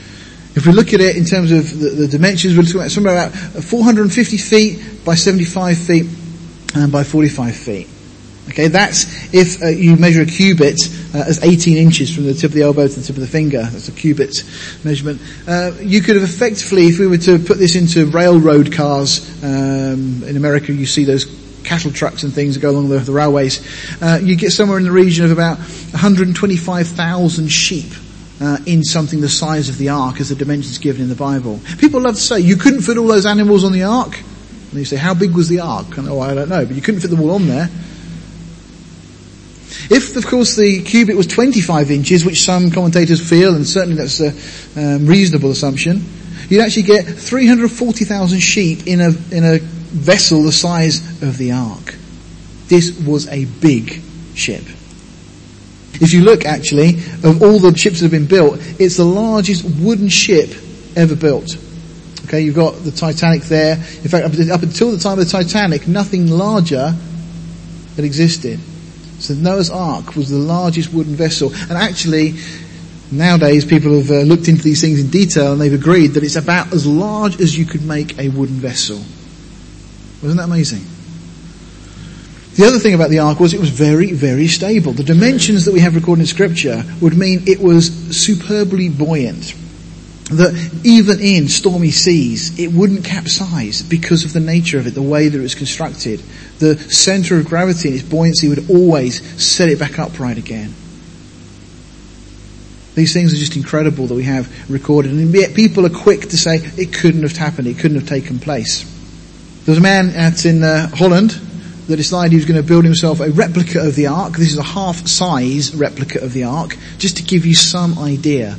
If we look at it in terms of the, the dimensions, we're talking at somewhere about 450 feet by 75 feet and by 45 feet. Okay, that's if uh, you measure a cubit uh, as 18 inches from the tip of the elbow to the tip of the finger. That's a cubit measurement. Uh, you could have effectively, if we were to put this into railroad cars, um, in America you see those cattle trucks and things that go along the, the railways, uh, you get somewhere in the region of about 125,000 sheep uh, in something the size of the ark as the dimensions given in the Bible. People love to say, you couldn't fit all those animals on the ark. And you say, how big was the ark? And, oh, I don't know, but you couldn't fit them all on there. If, of course, the cubit was 25 inches, which some commentators feel, and certainly that's a um, reasonable assumption, you'd actually get 340,000 sheep in a, in a vessel the size of the ark. This was a big ship. If you look actually, of all the ships that have been built, it's the largest wooden ship ever built. Okay, you've got the Titanic there. In fact, up until the time of the Titanic, nothing larger had existed. So Noah's Ark was the largest wooden vessel. And actually, nowadays people have uh, looked into these things in detail and they've agreed that it's about as large as you could make a wooden vessel. Wasn't that amazing? The other thing about the ark was it was very, very stable. The dimensions that we have recorded in scripture would mean it was superbly buoyant that even in stormy seas, it wouldn't capsize because of the nature of it, the way that it was constructed. The center of gravity and its buoyancy would always set it back upright again. These things are just incredible that we have recorded, and yet people are quick to say it couldn't have happened, it couldn't have taken place. There was a man out in uh, Holland that decided he was going to build himself a replica of the ark. This is a half-size replica of the ark, just to give you some idea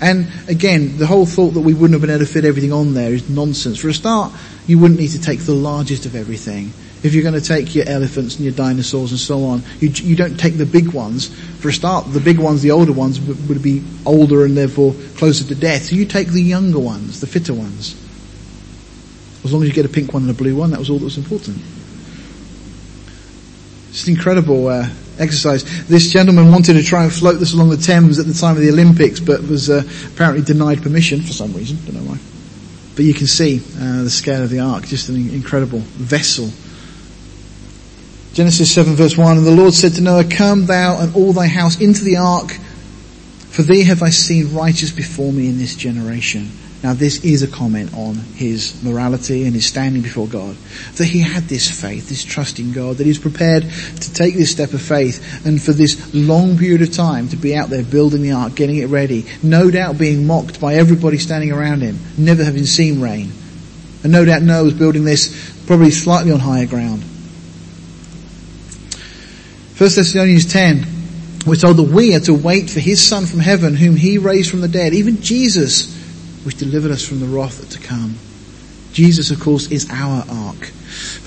and again, the whole thought that we wouldn't have been able to fit everything on there is nonsense. For a start, you wouldn't need to take the largest of everything. If you're going to take your elephants and your dinosaurs and so on, you, you don't take the big ones. For a start, the big ones, the older ones, would, would be older and therefore closer to death. So you take the younger ones, the fitter ones. As long as you get a pink one and a blue one, that was all that was important. It's incredible uh, exercise. This gentleman wanted to try and float this along the Thames at the time of the Olympics, but was uh, apparently denied permission for some reason. Don't know why. But you can see uh, the scale of the ark, just an incredible vessel. Genesis 7 verse 1, And the Lord said to Noah, Come thou and all thy house into the ark, for thee have I seen righteous before me in this generation. Now this is a comment on his morality and his standing before God. That he had this faith, this trust in God, that he was prepared to take this step of faith and for this long period of time to be out there building the ark, getting it ready, no doubt being mocked by everybody standing around him, never having seen rain. And no doubt Noah was building this probably slightly on higher ground. 1 Thessalonians 10, we're told that we are to wait for his son from heaven whom he raised from the dead, even Jesus, which delivered us from the wrath to come. Jesus, of course, is our ark.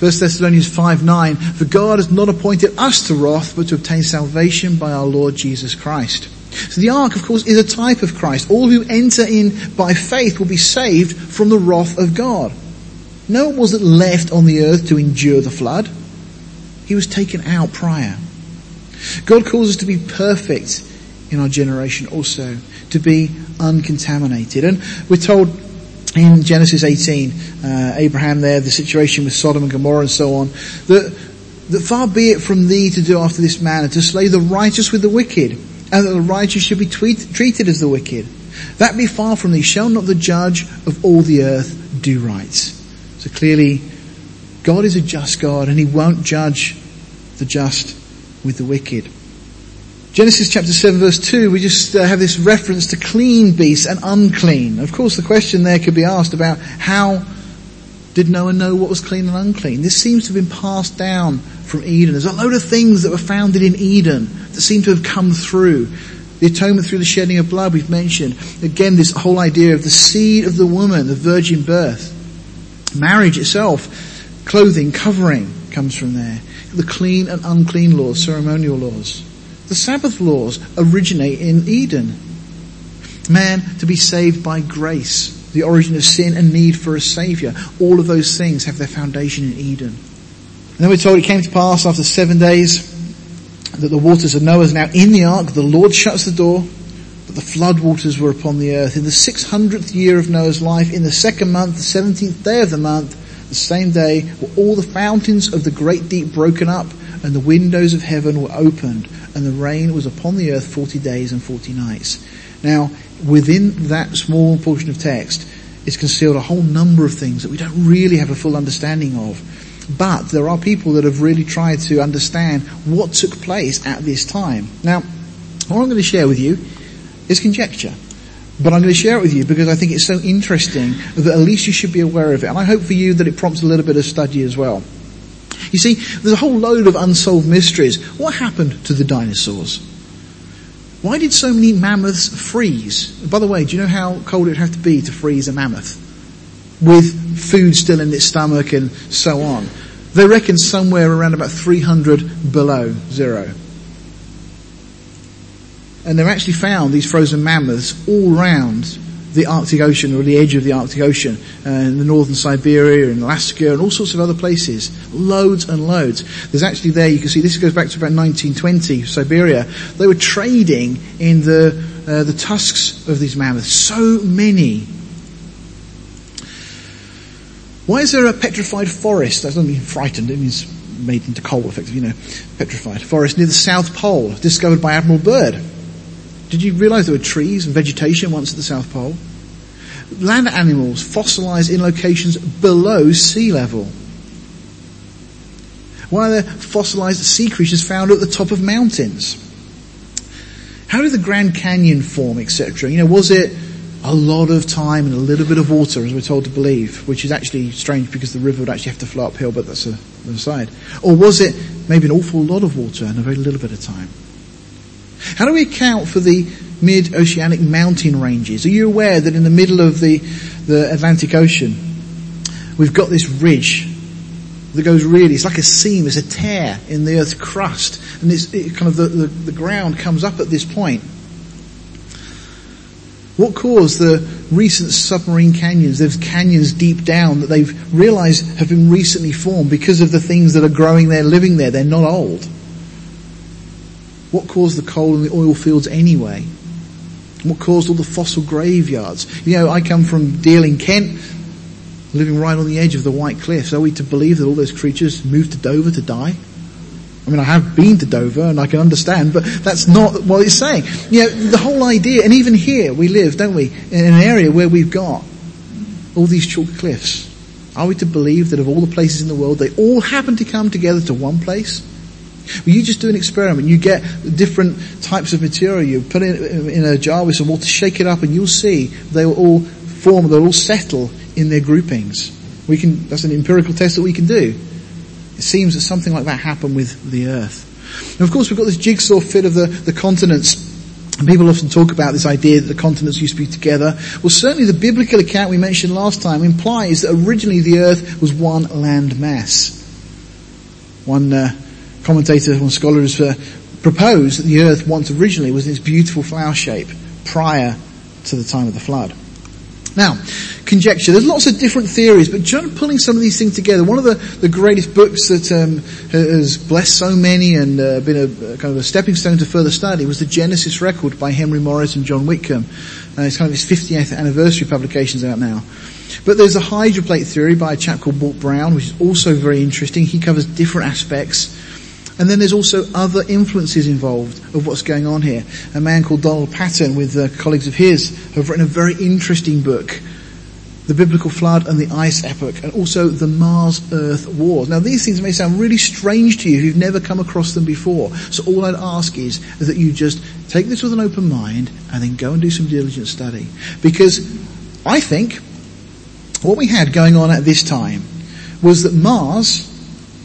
1 Thessalonians 5 9, for God has not appointed us to wrath, but to obtain salvation by our Lord Jesus Christ. So the ark, of course, is a type of Christ. All who enter in by faith will be saved from the wrath of God. Noah wasn't left on the earth to endure the flood. He was taken out prior. God calls us to be perfect in our generation also, to be uncontaminated. And we're told in Genesis 18, uh, Abraham there, the situation with Sodom and Gomorrah and so on, that, that far be it from thee to do after this manner, to slay the righteous with the wicked, and that the righteous should be tweet, treated as the wicked. That be far from thee. Shall not the judge of all the earth do right? So clearly, God is a just God and he won't judge the just with the wicked. Genesis chapter 7 verse 2, we just uh, have this reference to clean beasts and unclean. Of course the question there could be asked about how did Noah know what was clean and unclean? This seems to have been passed down from Eden. There's a load of things that were founded in Eden that seem to have come through. The atonement through the shedding of blood we've mentioned. Again, this whole idea of the seed of the woman, the virgin birth. Marriage itself, clothing, covering comes from there. The clean and unclean laws, ceremonial laws. The Sabbath laws originate in Eden. Man to be saved by grace, the origin of sin and need for a saviour. All of those things have their foundation in Eden. And then we're told it came to pass after seven days that the waters of Noah are now in the ark. The Lord shuts the door, but the flood waters were upon the earth. In the 600th year of Noah's life, in the second month, the 17th day of the month, the same day were all the fountains of the great deep broken up and the windows of heaven were opened and the rain was upon the earth 40 days and 40 nights. Now, within that small portion of text is concealed a whole number of things that we don't really have a full understanding of. But there are people that have really tried to understand what took place at this time. Now, what I'm going to share with you is conjecture. But I'm going to share it with you because I think it's so interesting that at least you should be aware of it. And I hope for you that it prompts a little bit of study as well. You see, there's a whole load of unsolved mysteries. What happened to the dinosaurs? Why did so many mammoths freeze? By the way, do you know how cold it would have to be to freeze a mammoth? With food still in its stomach and so on. They reckon somewhere around about 300 below zero. And they've actually found these frozen mammoths all round the Arctic Ocean or the edge of the Arctic Ocean, uh, the northern Siberia and Alaska and all sorts of other places. Loads and loads. There's actually there, you can see this goes back to about 1920, Siberia. They were trading in the, uh, the tusks of these mammoths. So many. Why is there a petrified forest? That doesn't mean frightened, it means made into coal effectively, you know, petrified forest near the South Pole, discovered by Admiral Byrd. Did you realize there were trees and vegetation once at the South Pole? Land animals fossilized in locations below sea level. Why are there fossilized sea creatures found at the top of mountains? How did the Grand Canyon form, etc.? You know, was it a lot of time and a little bit of water, as we're told to believe, which is actually strange because the river would actually have to flow uphill, but that's the other side. Or was it maybe an awful lot of water and a very little bit of time? How do we account for the mid-oceanic mountain ranges? Are you aware that in the middle of the, the Atlantic Ocean, we've got this ridge that goes really, it's like a seam, it's a tear in the Earth's crust, and it's it kind of the, the, the ground comes up at this point. What caused the recent submarine canyons, those canyons deep down that they've realized have been recently formed because of the things that are growing there, living there, they're not old. What caused the coal and the oil fields anyway? What caused all the fossil graveyards? You know, I come from Deal in Kent, living right on the edge of the White Cliffs. Are we to believe that all those creatures moved to Dover to die? I mean, I have been to Dover and I can understand, but that's not what it's saying. You know, the whole idea, and even here we live, don't we, in an area where we've got all these chalk cliffs. Are we to believe that of all the places in the world, they all happen to come together to one place? Well, you just do an experiment. You get different types of material. You put it in a jar with some water, shake it up, and you'll see they will all form. They'll all settle in their groupings. We can. That's an empirical test that we can do. It seems that something like that happened with the Earth. And of course, we've got this jigsaw fit of the, the continents. And people often talk about this idea that the continents used to be together. Well, certainly the biblical account we mentioned last time implies that originally the earth was one land mass. One uh, commentator and scholars uh, propose that the earth once originally was in this beautiful flower shape prior to the time of the flood. Now, conjecture. There's lots of different theories, but John pulling some of these things together. One of the, the greatest books that um, has blessed so many and uh, been a, a, kind of a stepping stone to further study was the Genesis record by Henry Morris and John Whitcomb. Uh, it's kind of his 50th anniversary publications out now. But there's a hydroplate theory by a chap called Walt Brown, which is also very interesting. He covers different aspects. And then there's also other influences involved of what's going on here. A man called Donald Patten with uh, colleagues of his have written a very interesting book the biblical flood and the ice epoch, and also the Mars-Earth wars. Now these things may sound really strange to you if you've never come across them before. So all I'd ask is, is that you just take this with an open mind and then go and do some diligent study. Because I think what we had going on at this time was that Mars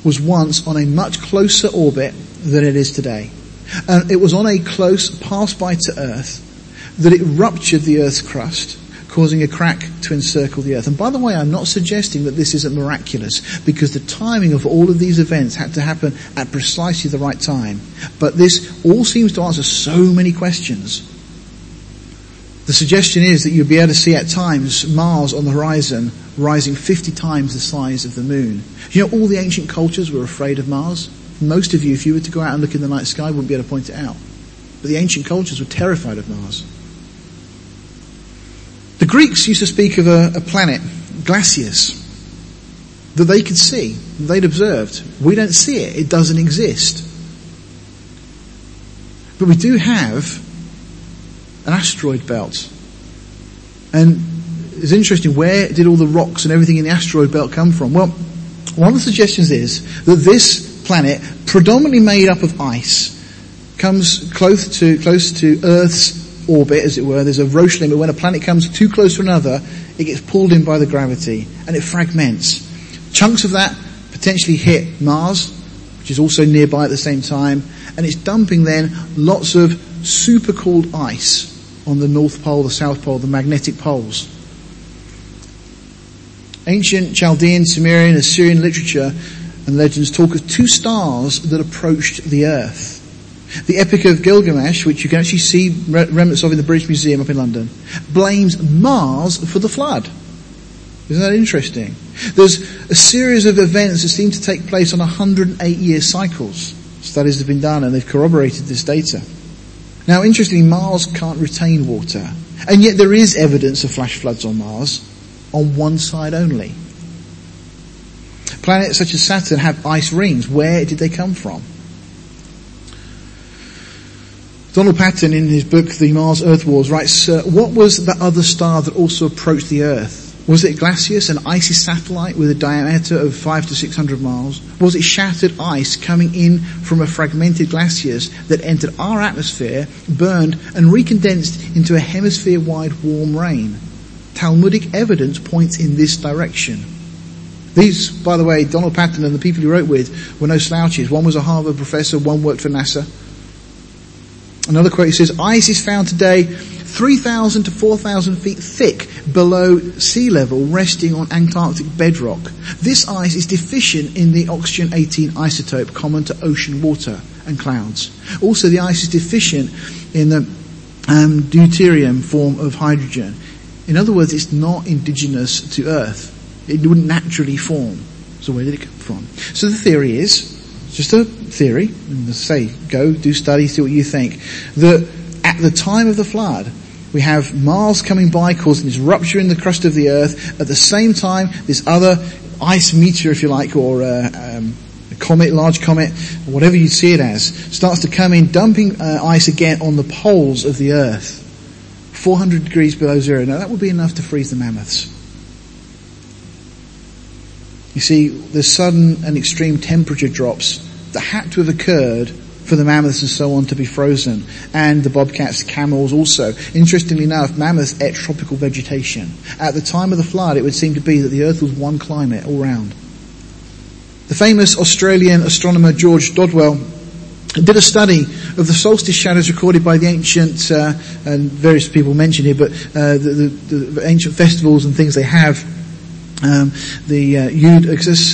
was once on a much closer orbit than it is today. And it was on a close pass by to Earth that it ruptured the Earth's crust causing a crack to encircle the earth. And by the way, I'm not suggesting that this isn't miraculous, because the timing of all of these events had to happen at precisely the right time. But this all seems to answer so many questions. The suggestion is that you'll be able to see at times Mars on the horizon rising 50 times the size of the moon. You know, all the ancient cultures were afraid of Mars. Most of you, if you were to go out and look in the night sky, wouldn't be able to point it out. But the ancient cultures were terrified of Mars. The Greeks used to speak of a, a planet, Glacius, that they could see, they'd observed. We don't see it, it doesn't exist. But we do have an asteroid belt. And it's interesting, where did all the rocks and everything in the asteroid belt come from? Well, one of the suggestions is that this planet, predominantly made up of ice, comes close to, close to Earth's orbit, as it were. There's a Roche limit. When a planet comes too close to another, it gets pulled in by the gravity and it fragments. Chunks of that potentially hit Mars, which is also nearby at the same time, and it's dumping then lots of super cooled ice on the North Pole, the South Pole, the magnetic poles. Ancient Chaldean, Sumerian, Assyrian literature and legends talk of two stars that approached the earth. The Epic of Gilgamesh, which you can actually see remnants of in the British Museum up in London, blames Mars for the flood. Isn't that interesting? There's a series of events that seem to take place on 108 year cycles. Studies have been done and they've corroborated this data. Now interestingly, Mars can't retain water. And yet there is evidence of flash floods on Mars on one side only. Planets such as Saturn have ice rings. Where did they come from? Donald Patten in his book, The Mars Earth Wars, writes, uh, what was the other star that also approached the Earth? Was it Glacius, an icy satellite with a diameter of five to six hundred miles? Was it shattered ice coming in from a fragmented Glacius that entered our atmosphere, burned, and recondensed into a hemisphere-wide warm rain? Talmudic evidence points in this direction. These, by the way, Donald Patten and the people he wrote with were no slouches. One was a Harvard professor, one worked for NASA. Another quote says, ice is found today 3,000 to 4,000 feet thick below sea level resting on Antarctic bedrock. This ice is deficient in the oxygen 18 isotope common to ocean water and clouds. Also the ice is deficient in the um, deuterium form of hydrogen. In other words, it's not indigenous to Earth. It wouldn't naturally form. So where did it come from? So the theory is, just a theory, and say, go, do study, see what you think, that at the time of the flood, we have Mars coming by causing this rupture in the crust of the earth. At the same time, this other ice meteor, if you like, or uh, um, a comet, large comet, whatever you see it as, starts to come in, dumping uh, ice again on the poles of the earth. 400 degrees below zero. Now that would be enough to freeze the mammoths. You see, the sudden and extreme temperature drops that had to have occurred for the mammoths and so on to be frozen, and the bobcats, camels also. Interestingly enough, mammoths ate tropical vegetation. At the time of the flood, it would seem to be that the earth was one climate all round. The famous Australian astronomer George Dodwell did a study of the solstice shadows recorded by the ancient, uh, and various people mentioned here, but uh, the, the, the ancient festivals and things they have um, the uh, Yud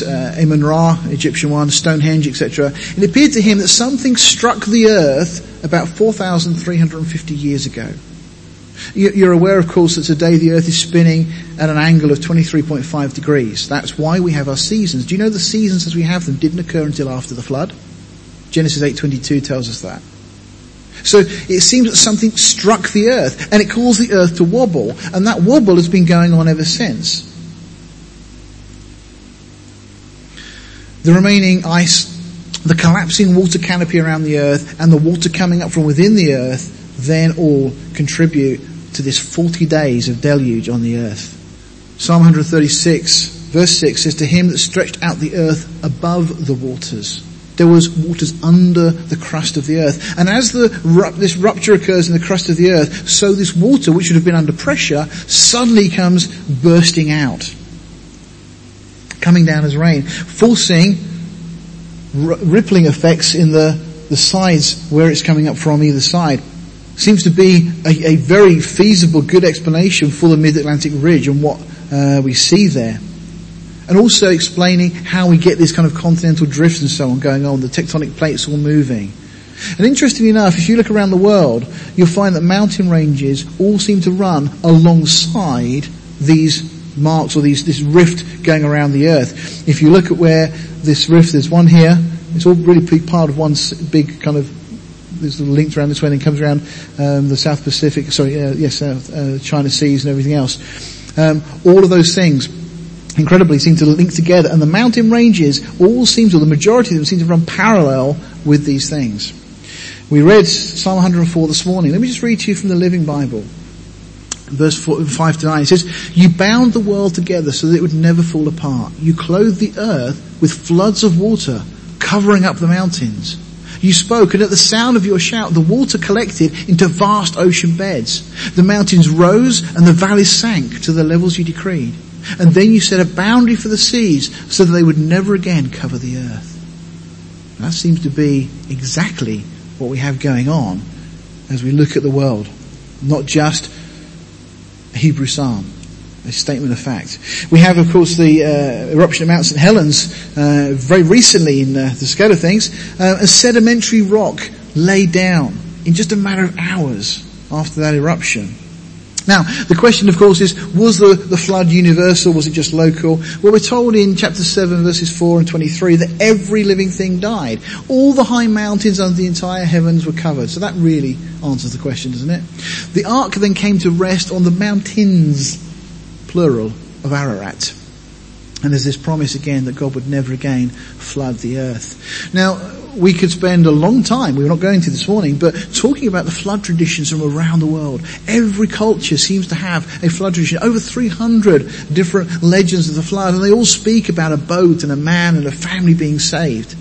uh, Amun Ra, Egyptian one, Stonehenge, etc. It appeared to him that something struck the earth about 4,350 years ago. You're aware, of course, that today the earth is spinning at an angle of 23.5 degrees. That's why we have our seasons. Do you know the seasons as we have them didn't occur until after the flood? Genesis 8.22 tells us that. So it seems that something struck the earth and it caused the earth to wobble and that wobble has been going on ever since. The remaining ice, the collapsing water canopy around the earth and the water coming up from within the earth then all contribute to this 40 days of deluge on the earth. Psalm 136 verse 6 says, To him that stretched out the earth above the waters. There was waters under the crust of the earth. And as the, this rupture occurs in the crust of the earth, so this water, which should have been under pressure, suddenly comes bursting out. Coming down as rain, forcing r- rippling effects in the, the sides where it's coming up from either side seems to be a, a very feasible, good explanation for the Mid-Atlantic Ridge and what uh, we see there. And also explaining how we get this kind of continental drift and so on going on, the tectonic plates all moving. And interestingly enough, if you look around the world, you'll find that mountain ranges all seem to run alongside these marks or these, this rift going around the earth. If you look at where this rift, there's one here, it's all really part of one big kind of there's little links around this way and it comes around um, the South Pacific, sorry, uh, yes, uh, China Seas and everything else. Um, all of those things incredibly seem to link together and the mountain ranges all seem to, the majority of them seem to run parallel with these things. We read Psalm 104 this morning. Let me just read to you from the Living Bible. Verse four, 5 to 9 it says, You bound the world together so that it would never fall apart. You clothed the earth with floods of water, covering up the mountains. You spoke, and at the sound of your shout, the water collected into vast ocean beds. The mountains rose, and the valleys sank to the levels you decreed. And then you set a boundary for the seas, so that they would never again cover the earth. That seems to be exactly what we have going on as we look at the world. Not just Hebrew psalm a statement of fact. We have, of course, the uh, eruption of Mount St. Helens uh, very recently in uh, the scale of things. Uh, a sedimentary rock laid down in just a matter of hours after that eruption. Now, the question, of course, is, was the, the flood universal? Was it just local? Well, we're told in chapter 7, verses 4 and 23 that every living thing died. All the high mountains under the entire heavens were covered. So that really answers the question, doesn't it? The ark then came to rest on the mountains plural, of Ararat. And there's this promise again that God would never again flood the earth. Now, we could spend a long time, we're not going to this morning, but talking about the flood traditions from around the world. Every culture seems to have a flood tradition. Over 300 different legends of the flood, and they all speak about a boat and a man and a family being saved.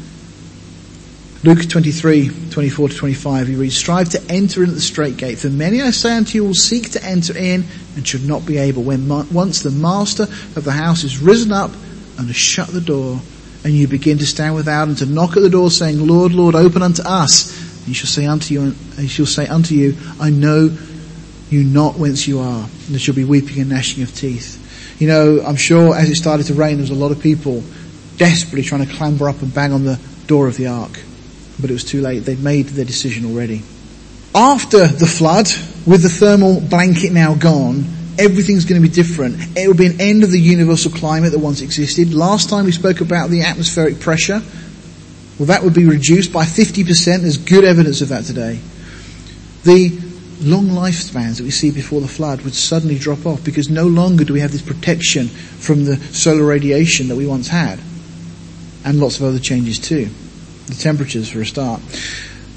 Luke 23, 24 to 25, he reads, Strive to enter in at the straight gate, for many I say unto you will seek to enter in and should not be able. When once the master of the house is risen up and has shut the door, and you begin to stand without and to knock at the door saying, Lord, Lord, open unto us. And he shall say unto you, and he shall say unto you, I know you not whence you are. And there shall be weeping and gnashing of teeth. You know, I'm sure as it started to rain, there was a lot of people desperately trying to clamber up and bang on the door of the ark but it was too late. They'd made their decision already. After the flood, with the thermal blanket now gone, everything's going to be different. It will be an end of the universal climate that once existed. Last time we spoke about the atmospheric pressure. Well, that would be reduced by 50%. There's good evidence of that today. The long lifespans that we see before the flood would suddenly drop off because no longer do we have this protection from the solar radiation that we once had. And lots of other changes too the temperatures for a start.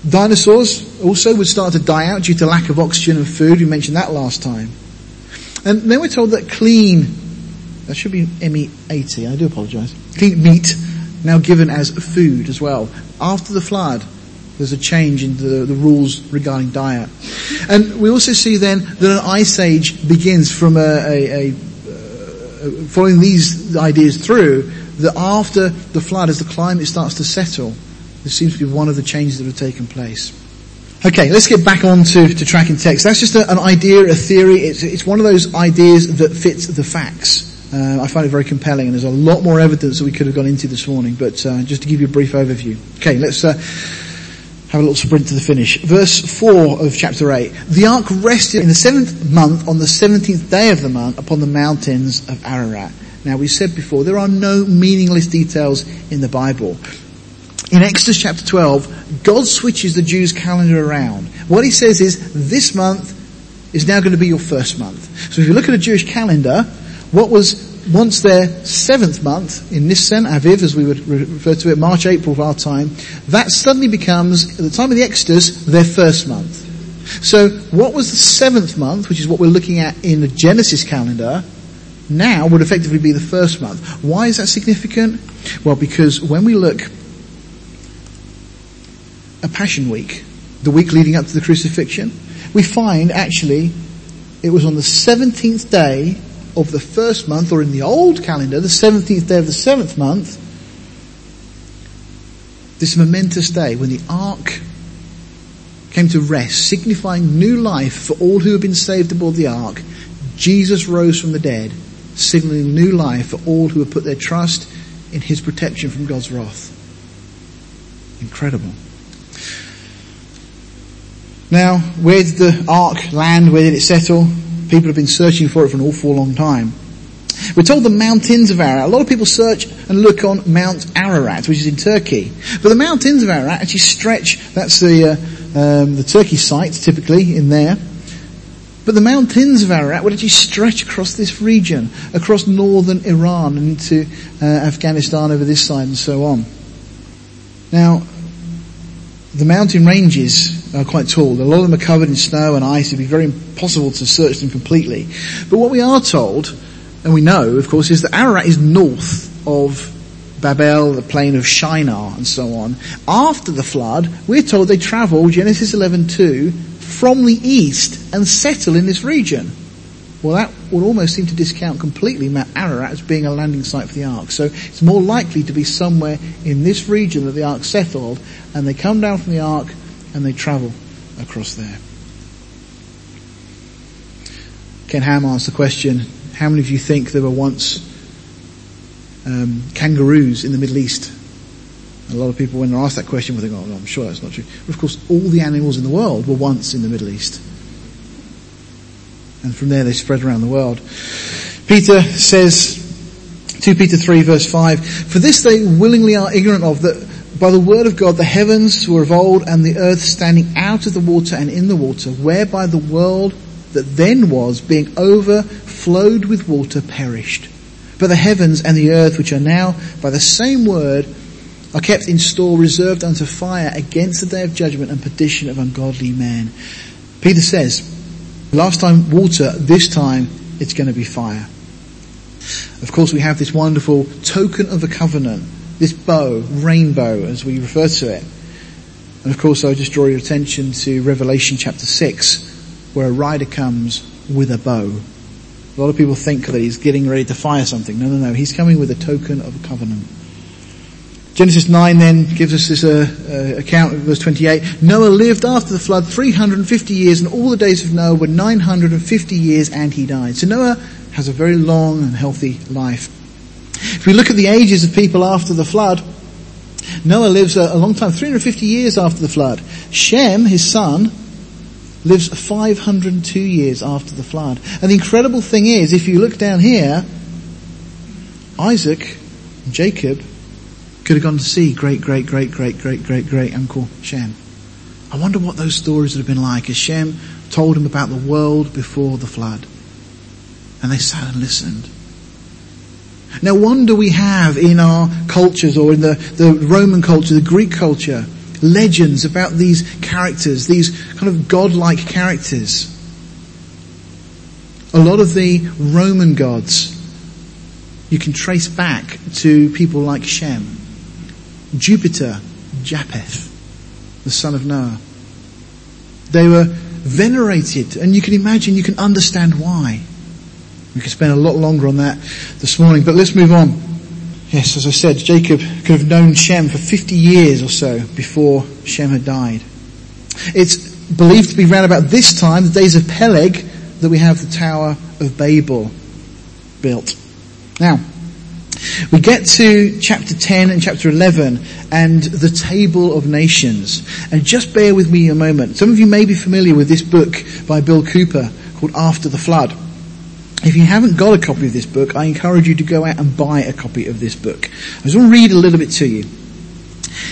Dinosaurs also would start to die out due to lack of oxygen and food. We mentioned that last time. And then we're told that clean, that should be ME80, I do apologise, clean meat now given as food as well. After the flood, there's a change in the, the rules regarding diet. And we also see then that an ice age begins from a, a, a uh, following these ideas through, that after the flood, as the climate starts to settle, this seems to be one of the changes that have taken place. Okay, let's get back on to, to tracking text. That's just a, an idea, a theory. It's, it's one of those ideas that fits the facts. Uh, I find it very compelling, and there's a lot more evidence that we could have gone into this morning, but uh, just to give you a brief overview. Okay, let's uh, have a little sprint to the finish. Verse 4 of chapter 8. The ark rested in the seventh month on the seventeenth day of the month upon the mountains of Ararat. Now we said before, there are no meaningless details in the Bible. In Exodus chapter 12, God switches the Jews' calendar around. What he says is, this month is now going to be your first month. So if you look at a Jewish calendar, what was once their seventh month in Nisan, Aviv, as we would refer to it, March, April of our time, that suddenly becomes, at the time of the Exodus, their first month. So what was the seventh month, which is what we're looking at in the Genesis calendar, now would effectively be the first month. Why is that significant? Well, because when we look at Passion Week, the week leading up to the crucifixion, we find actually it was on the 17th day of the first month, or in the old calendar, the 17th day of the seventh month, this momentous day when the ark came to rest, signifying new life for all who had been saved aboard the ark, Jesus rose from the dead, signaling new life for all who had put their trust in his protection from God's wrath. Incredible. Now, where did the ark land? Where did it settle? People have been searching for it for an awful long time. We're told the mountains of Ararat. A lot of people search and look on Mount Ararat, which is in Turkey. But the mountains of Ararat actually stretch, that's the, uh, um, the Turkey site typically in there. But the mountains of Ararat would actually stretch across this region, across northern Iran and into uh, Afghanistan over this side and so on. Now, the mountain ranges are quite tall. A lot of them are covered in snow and ice. It'd be very impossible to search them completely. But what we are told, and we know, of course, is that Ararat is north of Babel, the plain of Shinar, and so on. After the flood, we're told they travel, Genesis 11.2, from the east and settle in this region. Well, that would almost seem to discount completely Mount Ararat as being a landing site for the ark. So it's more likely to be somewhere in this region that the ark settled, and they come down from the ark and they travel across there. Ken Ham asked the question, how many of you think there were once um, kangaroos in the Middle East? A lot of people, when they're asked that question, will think, oh, no, I'm sure that's not true. But of course, all the animals in the world were once in the Middle East and from there they spread around the world. Peter says, 2 Peter 3 verse 5, For this they willingly are ignorant of, that by the word of God the heavens were of old and the earth standing out of the water and in the water, whereby the world that then was, being overflowed with water, perished. But the heavens and the earth, which are now by the same word, are kept in store, reserved unto fire against the day of judgment and perdition of ungodly men. Peter says, Last time water, this time it's going to be fire. Of course we have this wonderful token of a covenant, this bow, rainbow as we refer to it. And of course I will just draw your attention to Revelation chapter 6 where a rider comes with a bow. A lot of people think that he's getting ready to fire something. No, no, no. He's coming with a token of a covenant. Genesis 9 then gives us this uh, uh, account, of verse 28. Noah lived after the flood 350 years and all the days of Noah were 950 years and he died. So Noah has a very long and healthy life. If we look at the ages of people after the flood, Noah lives a, a long time, 350 years after the flood. Shem, his son, lives 502 years after the flood. And the incredible thing is, if you look down here, Isaac, Jacob, could have gone to see great, great, great, great, great, great, great Uncle Shem. I wonder what those stories would have been like as Shem told him about the world before the flood. And they sat and listened. No wonder we have in our cultures or in the, the Roman culture, the Greek culture, legends about these characters, these kind of godlike characters. A lot of the Roman gods you can trace back to people like Shem. Jupiter, Japheth, the son of Noah. They were venerated, and you can imagine, you can understand why. We could spend a lot longer on that this morning, but let's move on. Yes, as I said, Jacob could have known Shem for 50 years or so before Shem had died. It's believed to be around about this time, the days of Peleg, that we have the Tower of Babel built. Now, We get to chapter 10 and chapter 11 and the table of nations. And just bear with me a moment. Some of you may be familiar with this book by Bill Cooper called After the Flood. If you haven't got a copy of this book, I encourage you to go out and buy a copy of this book. I just want to read a little bit to you.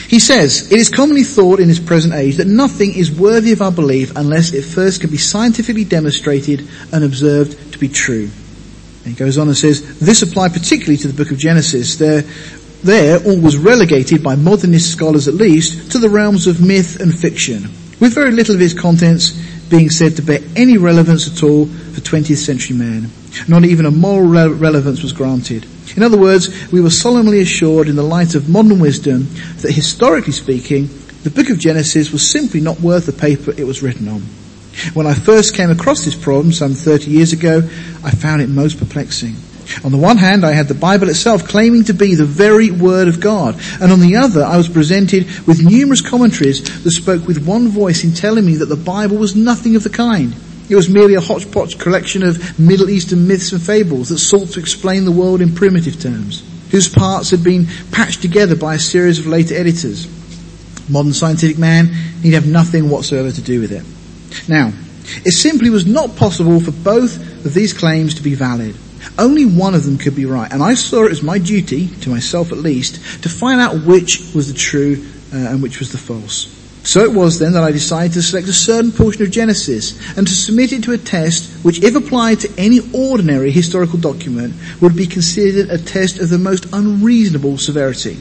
He says, it is commonly thought in this present age that nothing is worthy of our belief unless it first can be scientifically demonstrated and observed to be true. And he goes on and says, this applied particularly to the book of Genesis. There, there all was relegated by modernist scholars at least to the realms of myth and fiction, with very little of its contents being said to bear any relevance at all for 20th century man. Not even a moral re- relevance was granted. In other words, we were solemnly assured in the light of modern wisdom that historically speaking, the book of Genesis was simply not worth the paper it was written on. When I first came across this problem some 30 years ago, I found it most perplexing. On the one hand, I had the Bible itself claiming to be the very Word of God, and on the other, I was presented with numerous commentaries that spoke with one voice in telling me that the Bible was nothing of the kind. It was merely a hodgepodge collection of Middle Eastern myths and fables that sought to explain the world in primitive terms, whose parts had been patched together by a series of later editors. Modern scientific man need have nothing whatsoever to do with it. Now, it simply was not possible for both of these claims to be valid. Only one of them could be right, and I saw it as my duty, to myself at least, to find out which was the true uh, and which was the false. So it was then that I decided to select a certain portion of Genesis and to submit it to a test which if applied to any ordinary historical document would be considered a test of the most unreasonable severity.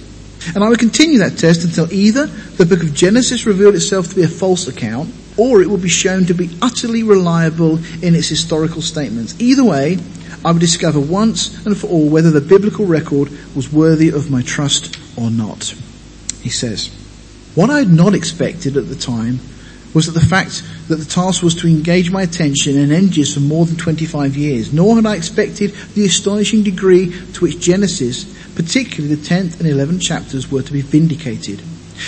And I would continue that test until either the book of Genesis revealed itself to be a false account or it would be shown to be utterly reliable in its historical statements. Either way, I would discover once and for all whether the biblical record was worthy of my trust or not. He says, what I had not expected at the time was that the fact that the task was to engage my attention and energies for more than 25 years, nor had I expected the astonishing degree to which Genesis, particularly the 10th and 11th chapters, were to be vindicated.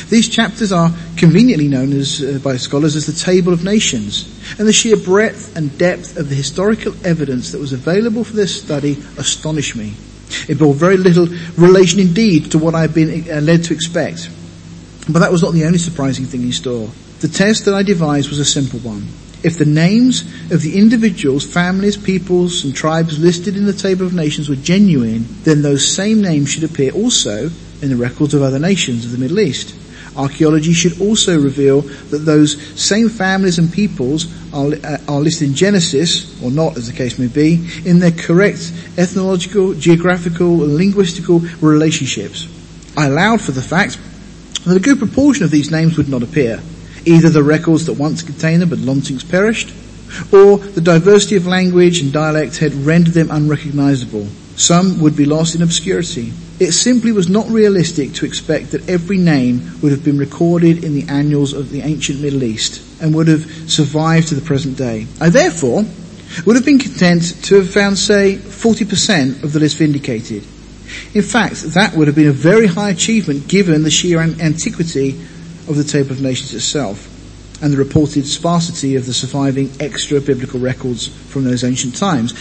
These chapters are conveniently known as, uh, by scholars as the Table of Nations, and the sheer breadth and depth of the historical evidence that was available for this study astonished me. It bore very little relation indeed to what I had been uh, led to expect. But that was not the only surprising thing in store. The test that I devised was a simple one. If the names of the individuals, families, peoples, and tribes listed in the Table of Nations were genuine, then those same names should appear also in the records of other nations of the Middle East. Archaeology should also reveal that those same families and peoples are, uh, are listed in Genesis, or not as the case may be, in their correct ethnological, geographical, and linguistical relationships. I allowed for the fact that a good proportion of these names would not appear. Either the records that once contained them had long since perished, or the diversity of language and dialect had rendered them unrecognizable. Some would be lost in obscurity. It simply was not realistic to expect that every name would have been recorded in the annals of the ancient Middle East and would have survived to the present day. I therefore would have been content to have found, say, 40% of the list vindicated. In fact, that would have been a very high achievement given the sheer antiquity of the Table of Nations itself and the reported sparsity of the surviving extra biblical records from those ancient times.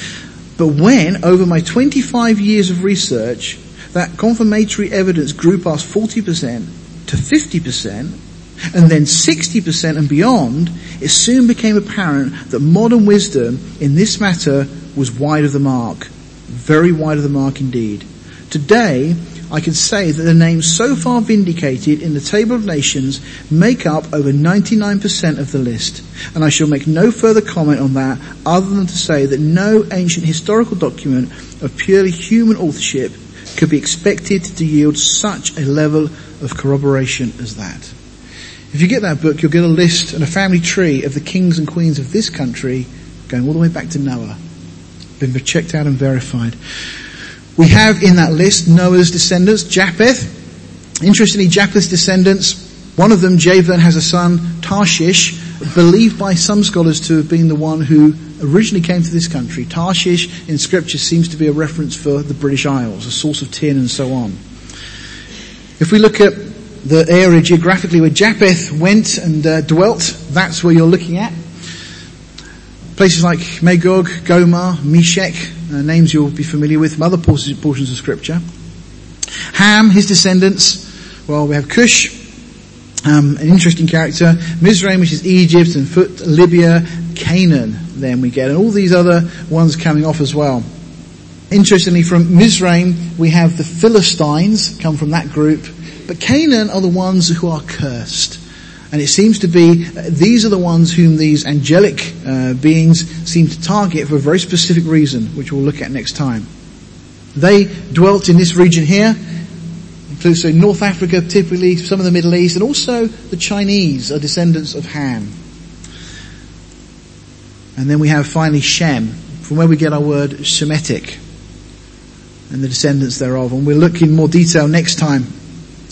But when, over my 25 years of research, that confirmatory evidence grew past 40% to 50%, and then 60% and beyond, it soon became apparent that modern wisdom in this matter was wide of the mark. Very wide of the mark indeed. Today, I can say that the names so far vindicated in the Table of Nations make up over 99% of the list. And I shall make no further comment on that other than to say that no ancient historical document of purely human authorship could be expected to yield such a level of corroboration as that. If you get that book, you'll get a list and a family tree of the kings and queens of this country going all the way back to Noah. Been checked out and verified. We have in that list Noah's descendants, Japheth. Interestingly, Japheth's descendants, one of them, Javan, has a son, Tarshish, believed by some scholars to have been the one who originally came to this country. Tarshish in scripture seems to be a reference for the British Isles, a source of tin and so on. If we look at the area geographically where Japheth went and uh, dwelt, that's where you're looking at. Places like Magog, Gomer, Meshech, uh, names you'll be familiar with from other portions of scripture. Ham, his descendants, well, we have Cush, um, an interesting character, Mizraim, which is Egypt, and Phut, Libya, Canaan, then we get, and all these other ones coming off as well. Interestingly, from Mizraim, we have the Philistines, come from that group, but Canaan are the ones who are cursed. And it seems to be, uh, these are the ones whom these angelic uh, beings seem to target for a very specific reason, which we'll look at next time. They dwelt in this region here, includes so North Africa typically, some of the Middle East, and also the Chinese are descendants of Ham. And then we have finally Shem, from where we get our word Shemitic, and the descendants thereof. And we'll look in more detail next time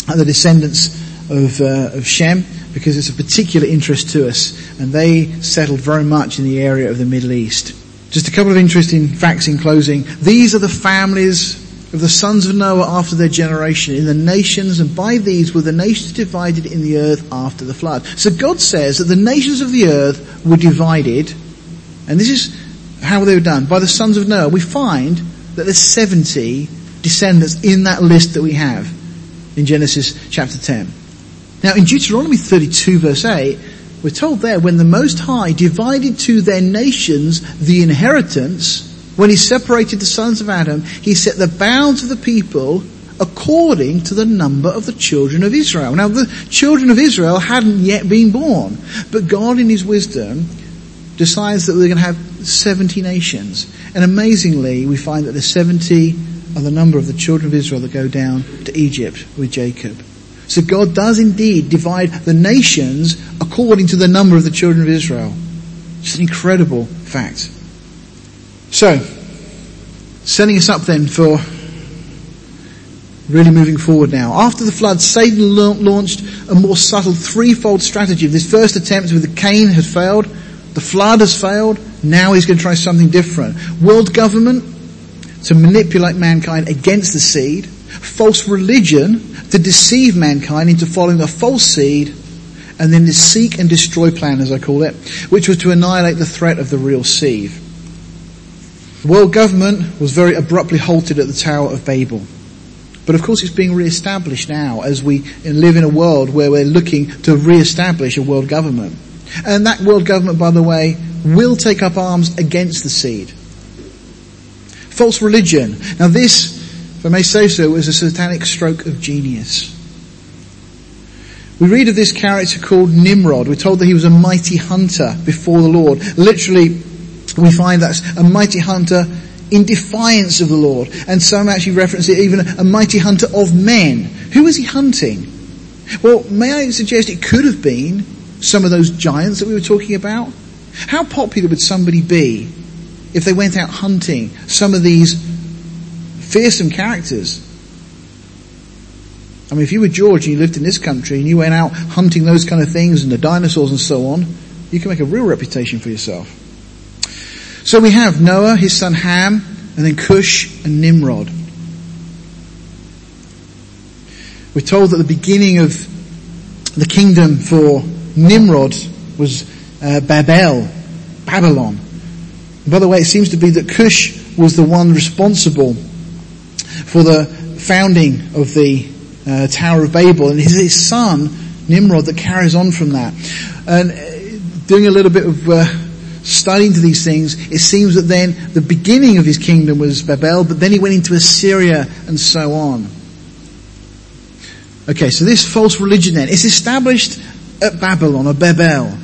at the descendants of, uh, of Shem, because it's of particular interest to us, and they settled very much in the area of the Middle East. Just a couple of interesting facts in closing. These are the families of the sons of Noah after their generation in the nations, and by these were the nations divided in the earth after the flood. So God says that the nations of the earth were divided, and this is how they were done. By the sons of Noah, we find that there's 70 descendants in that list that we have in Genesis chapter 10. Now in Deuteronomy 32 verse 8, we're told there, when the Most High divided to their nations the inheritance, when he separated the sons of Adam, he set the bounds of the people according to the number of the children of Israel. Now the children of Israel hadn't yet been born, but God in his wisdom decides that we're going to have 70 nations. And amazingly, we find that the 70 are the number of the children of Israel that go down to Egypt with Jacob. So God does indeed divide the nations according to the number of the children of Israel. Just an incredible fact. So, setting us up then for really moving forward now. After the flood, Satan launched a more subtle threefold strategy. This first attempt with the Cain had failed, the flood has failed, now he's going to try something different. World government to manipulate mankind against the seed, false religion to deceive mankind into following a false seed, and then the seek and destroy plan, as I call it, which was to annihilate the threat of the real seed. World government was very abruptly halted at the Tower of Babel. But of course it's being re-established now as we live in a world where we're looking to re-establish a world government. And that world government, by the way, will take up arms against the seed. False religion. Now this if I may say so, was a satanic stroke of genius. We read of this character called Nimrod. We're told that he was a mighty hunter before the Lord. Literally, we find that's a mighty hunter in defiance of the Lord. And some actually reference it even a mighty hunter of men. Who was he hunting? Well, may I suggest it could have been some of those giants that we were talking about? How popular would somebody be if they went out hunting some of these fearsome characters. I mean, if you were George and you lived in this country and you went out hunting those kind of things and the dinosaurs and so on, you can make a real reputation for yourself. So we have Noah, his son Ham, and then Cush and Nimrod. We're told that the beginning of the kingdom for Nimrod was uh, Babel, Babylon. By the way, it seems to be that Cush was the one responsible for the founding of the uh, Tower of Babel, and it's his son Nimrod that carries on from that. And uh, doing a little bit of uh, studying to these things, it seems that then the beginning of his kingdom was Babel, but then he went into Assyria and so on. Okay, so this false religion then, it's established at Babylon or Babel.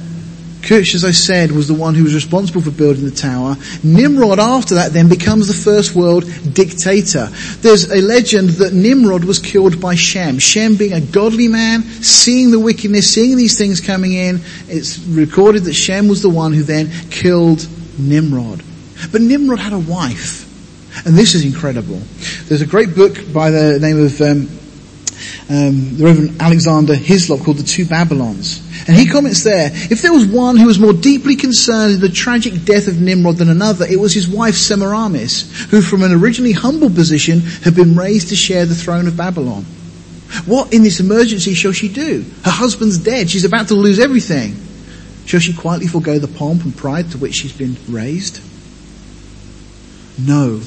Cush, as I said, was the one who was responsible for building the tower. Nimrod after that then becomes the first world dictator. There's a legend that Nimrod was killed by Shem. Shem being a godly man, seeing the wickedness, seeing these things coming in, it's recorded that Shem was the one who then killed Nimrod. But Nimrod had a wife. And this is incredible. There's a great book by the name of um, um, the Reverend Alexander Hislop called The Two Babylons. And he comments there, if there was one who was more deeply concerned in the tragic death of Nimrod than another, it was his wife Semiramis, who from an originally humble position had been raised to share the throne of Babylon. What in this emergency shall she do? Her husband's dead. She's about to lose everything. Shall she quietly forego the pomp and pride to which she's been raised? No.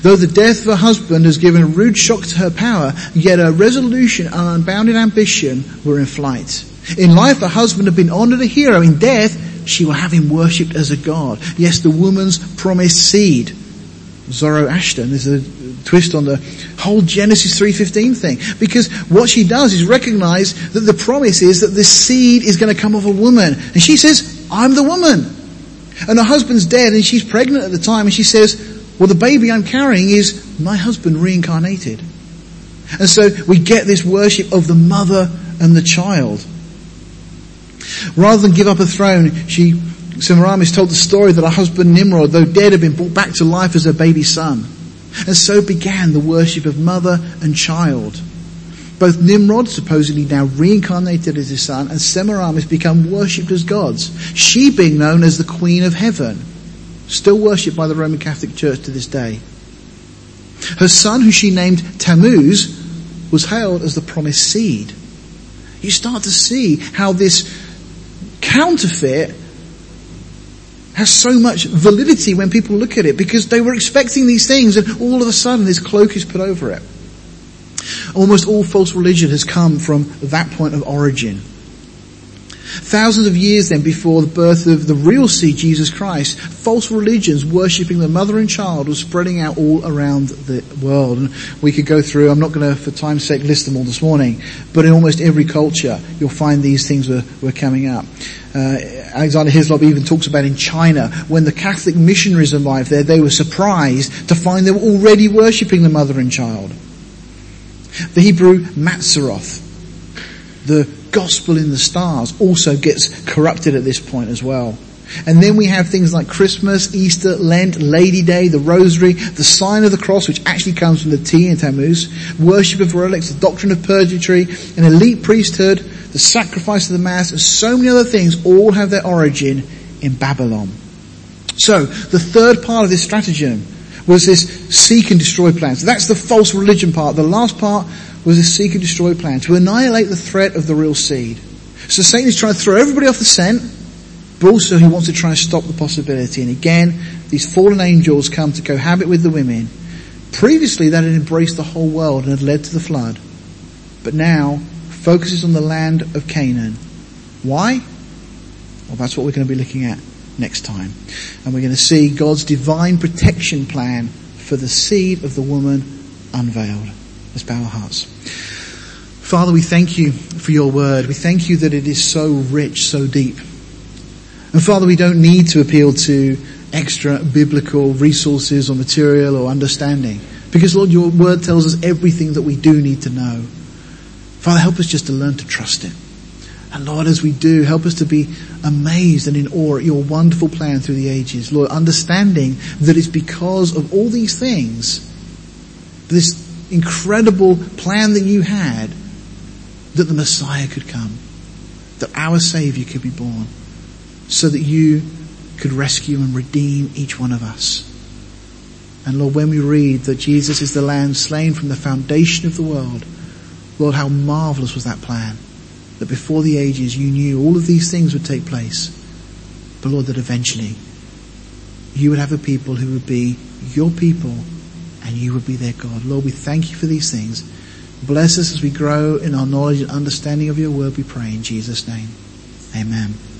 Though the death of her husband has given a rude shock to her power, yet her resolution and unbounded ambition were in flight. In life, her husband had been honored a hero. In death, she will have him worshipped as a god. Yes, the woman's promised seed. Zoroaster. There's a twist on the whole Genesis 3.15 thing. Because what she does is recognize that the promise is that this seed is going to come of a woman. And she says, I'm the woman. And her husband's dead and she's pregnant at the time and she says, well the baby I'm carrying is my husband reincarnated. And so we get this worship of the mother and the child. Rather than give up a throne, she, Semiramis told the story that her husband Nimrod, though dead, had been brought back to life as her baby son. And so began the worship of mother and child. Both Nimrod, supposedly now reincarnated as his son, and Semiramis become worshipped as gods. She being known as the Queen of Heaven, still worshipped by the Roman Catholic Church to this day. Her son, who she named Tammuz, was hailed as the promised seed. You start to see how this counterfeit has so much validity when people look at it because they were expecting these things and all of a sudden this cloak is put over it. Almost all false religion has come from that point of origin. Thousands of years then before the birth of the real seed, Jesus Christ, false religions worshipping the mother and child was spreading out all around the world. And we could go through, I'm not going to, for time's sake, list them all this morning, but in almost every culture, you'll find these things were, were coming up. Uh, Alexander Hislop even talks about in China, when the Catholic missionaries arrived there, they were surprised to find they were already worshipping the mother and child. The Hebrew Mazzaroth, the gospel in the stars also gets corrupted at this point as well. And then we have things like Christmas, Easter, Lent, Lady Day, the Rosary, the sign of the cross, which actually comes from the T in Tammuz, worship of relics, the doctrine of purgatory, an elite priesthood, the sacrifice of the Mass, and so many other things all have their origin in Babylon. So, the third part of this stratagem was this seek and destroy plan. So that's the false religion part. The last part was a seek and destroy plan to annihilate the threat of the real seed. So Satan is trying to throw everybody off the scent, but also he wants to try and stop the possibility. And again, these fallen angels come to cohabit with the women. Previously that had embraced the whole world and had led to the flood. But now focuses on the land of Canaan. Why? Well, that's what we're going to be looking at next time. And we're going to see God's divine protection plan for the seed of the woman unveiled. Let's bow our hearts. Father, we thank you for your word. We thank you that it is so rich, so deep. And Father, we don't need to appeal to extra biblical resources or material or understanding. Because Lord, your word tells us everything that we do need to know. Father, help us just to learn to trust it. And Lord, as we do, help us to be amazed and in awe at your wonderful plan through the ages. Lord, understanding that it's because of all these things, this incredible plan that you had that the Messiah could come, that our Savior could be born, so that you could rescue and redeem each one of us. And Lord, when we read that Jesus is the Lamb slain from the foundation of the world, Lord, how marvelous was that plan. That before the ages you knew all of these things would take place. But Lord, that eventually you would have a people who would be your people and you would be their God. Lord, we thank you for these things. Bless us as we grow in our knowledge and understanding of your word, we pray in Jesus' name. Amen.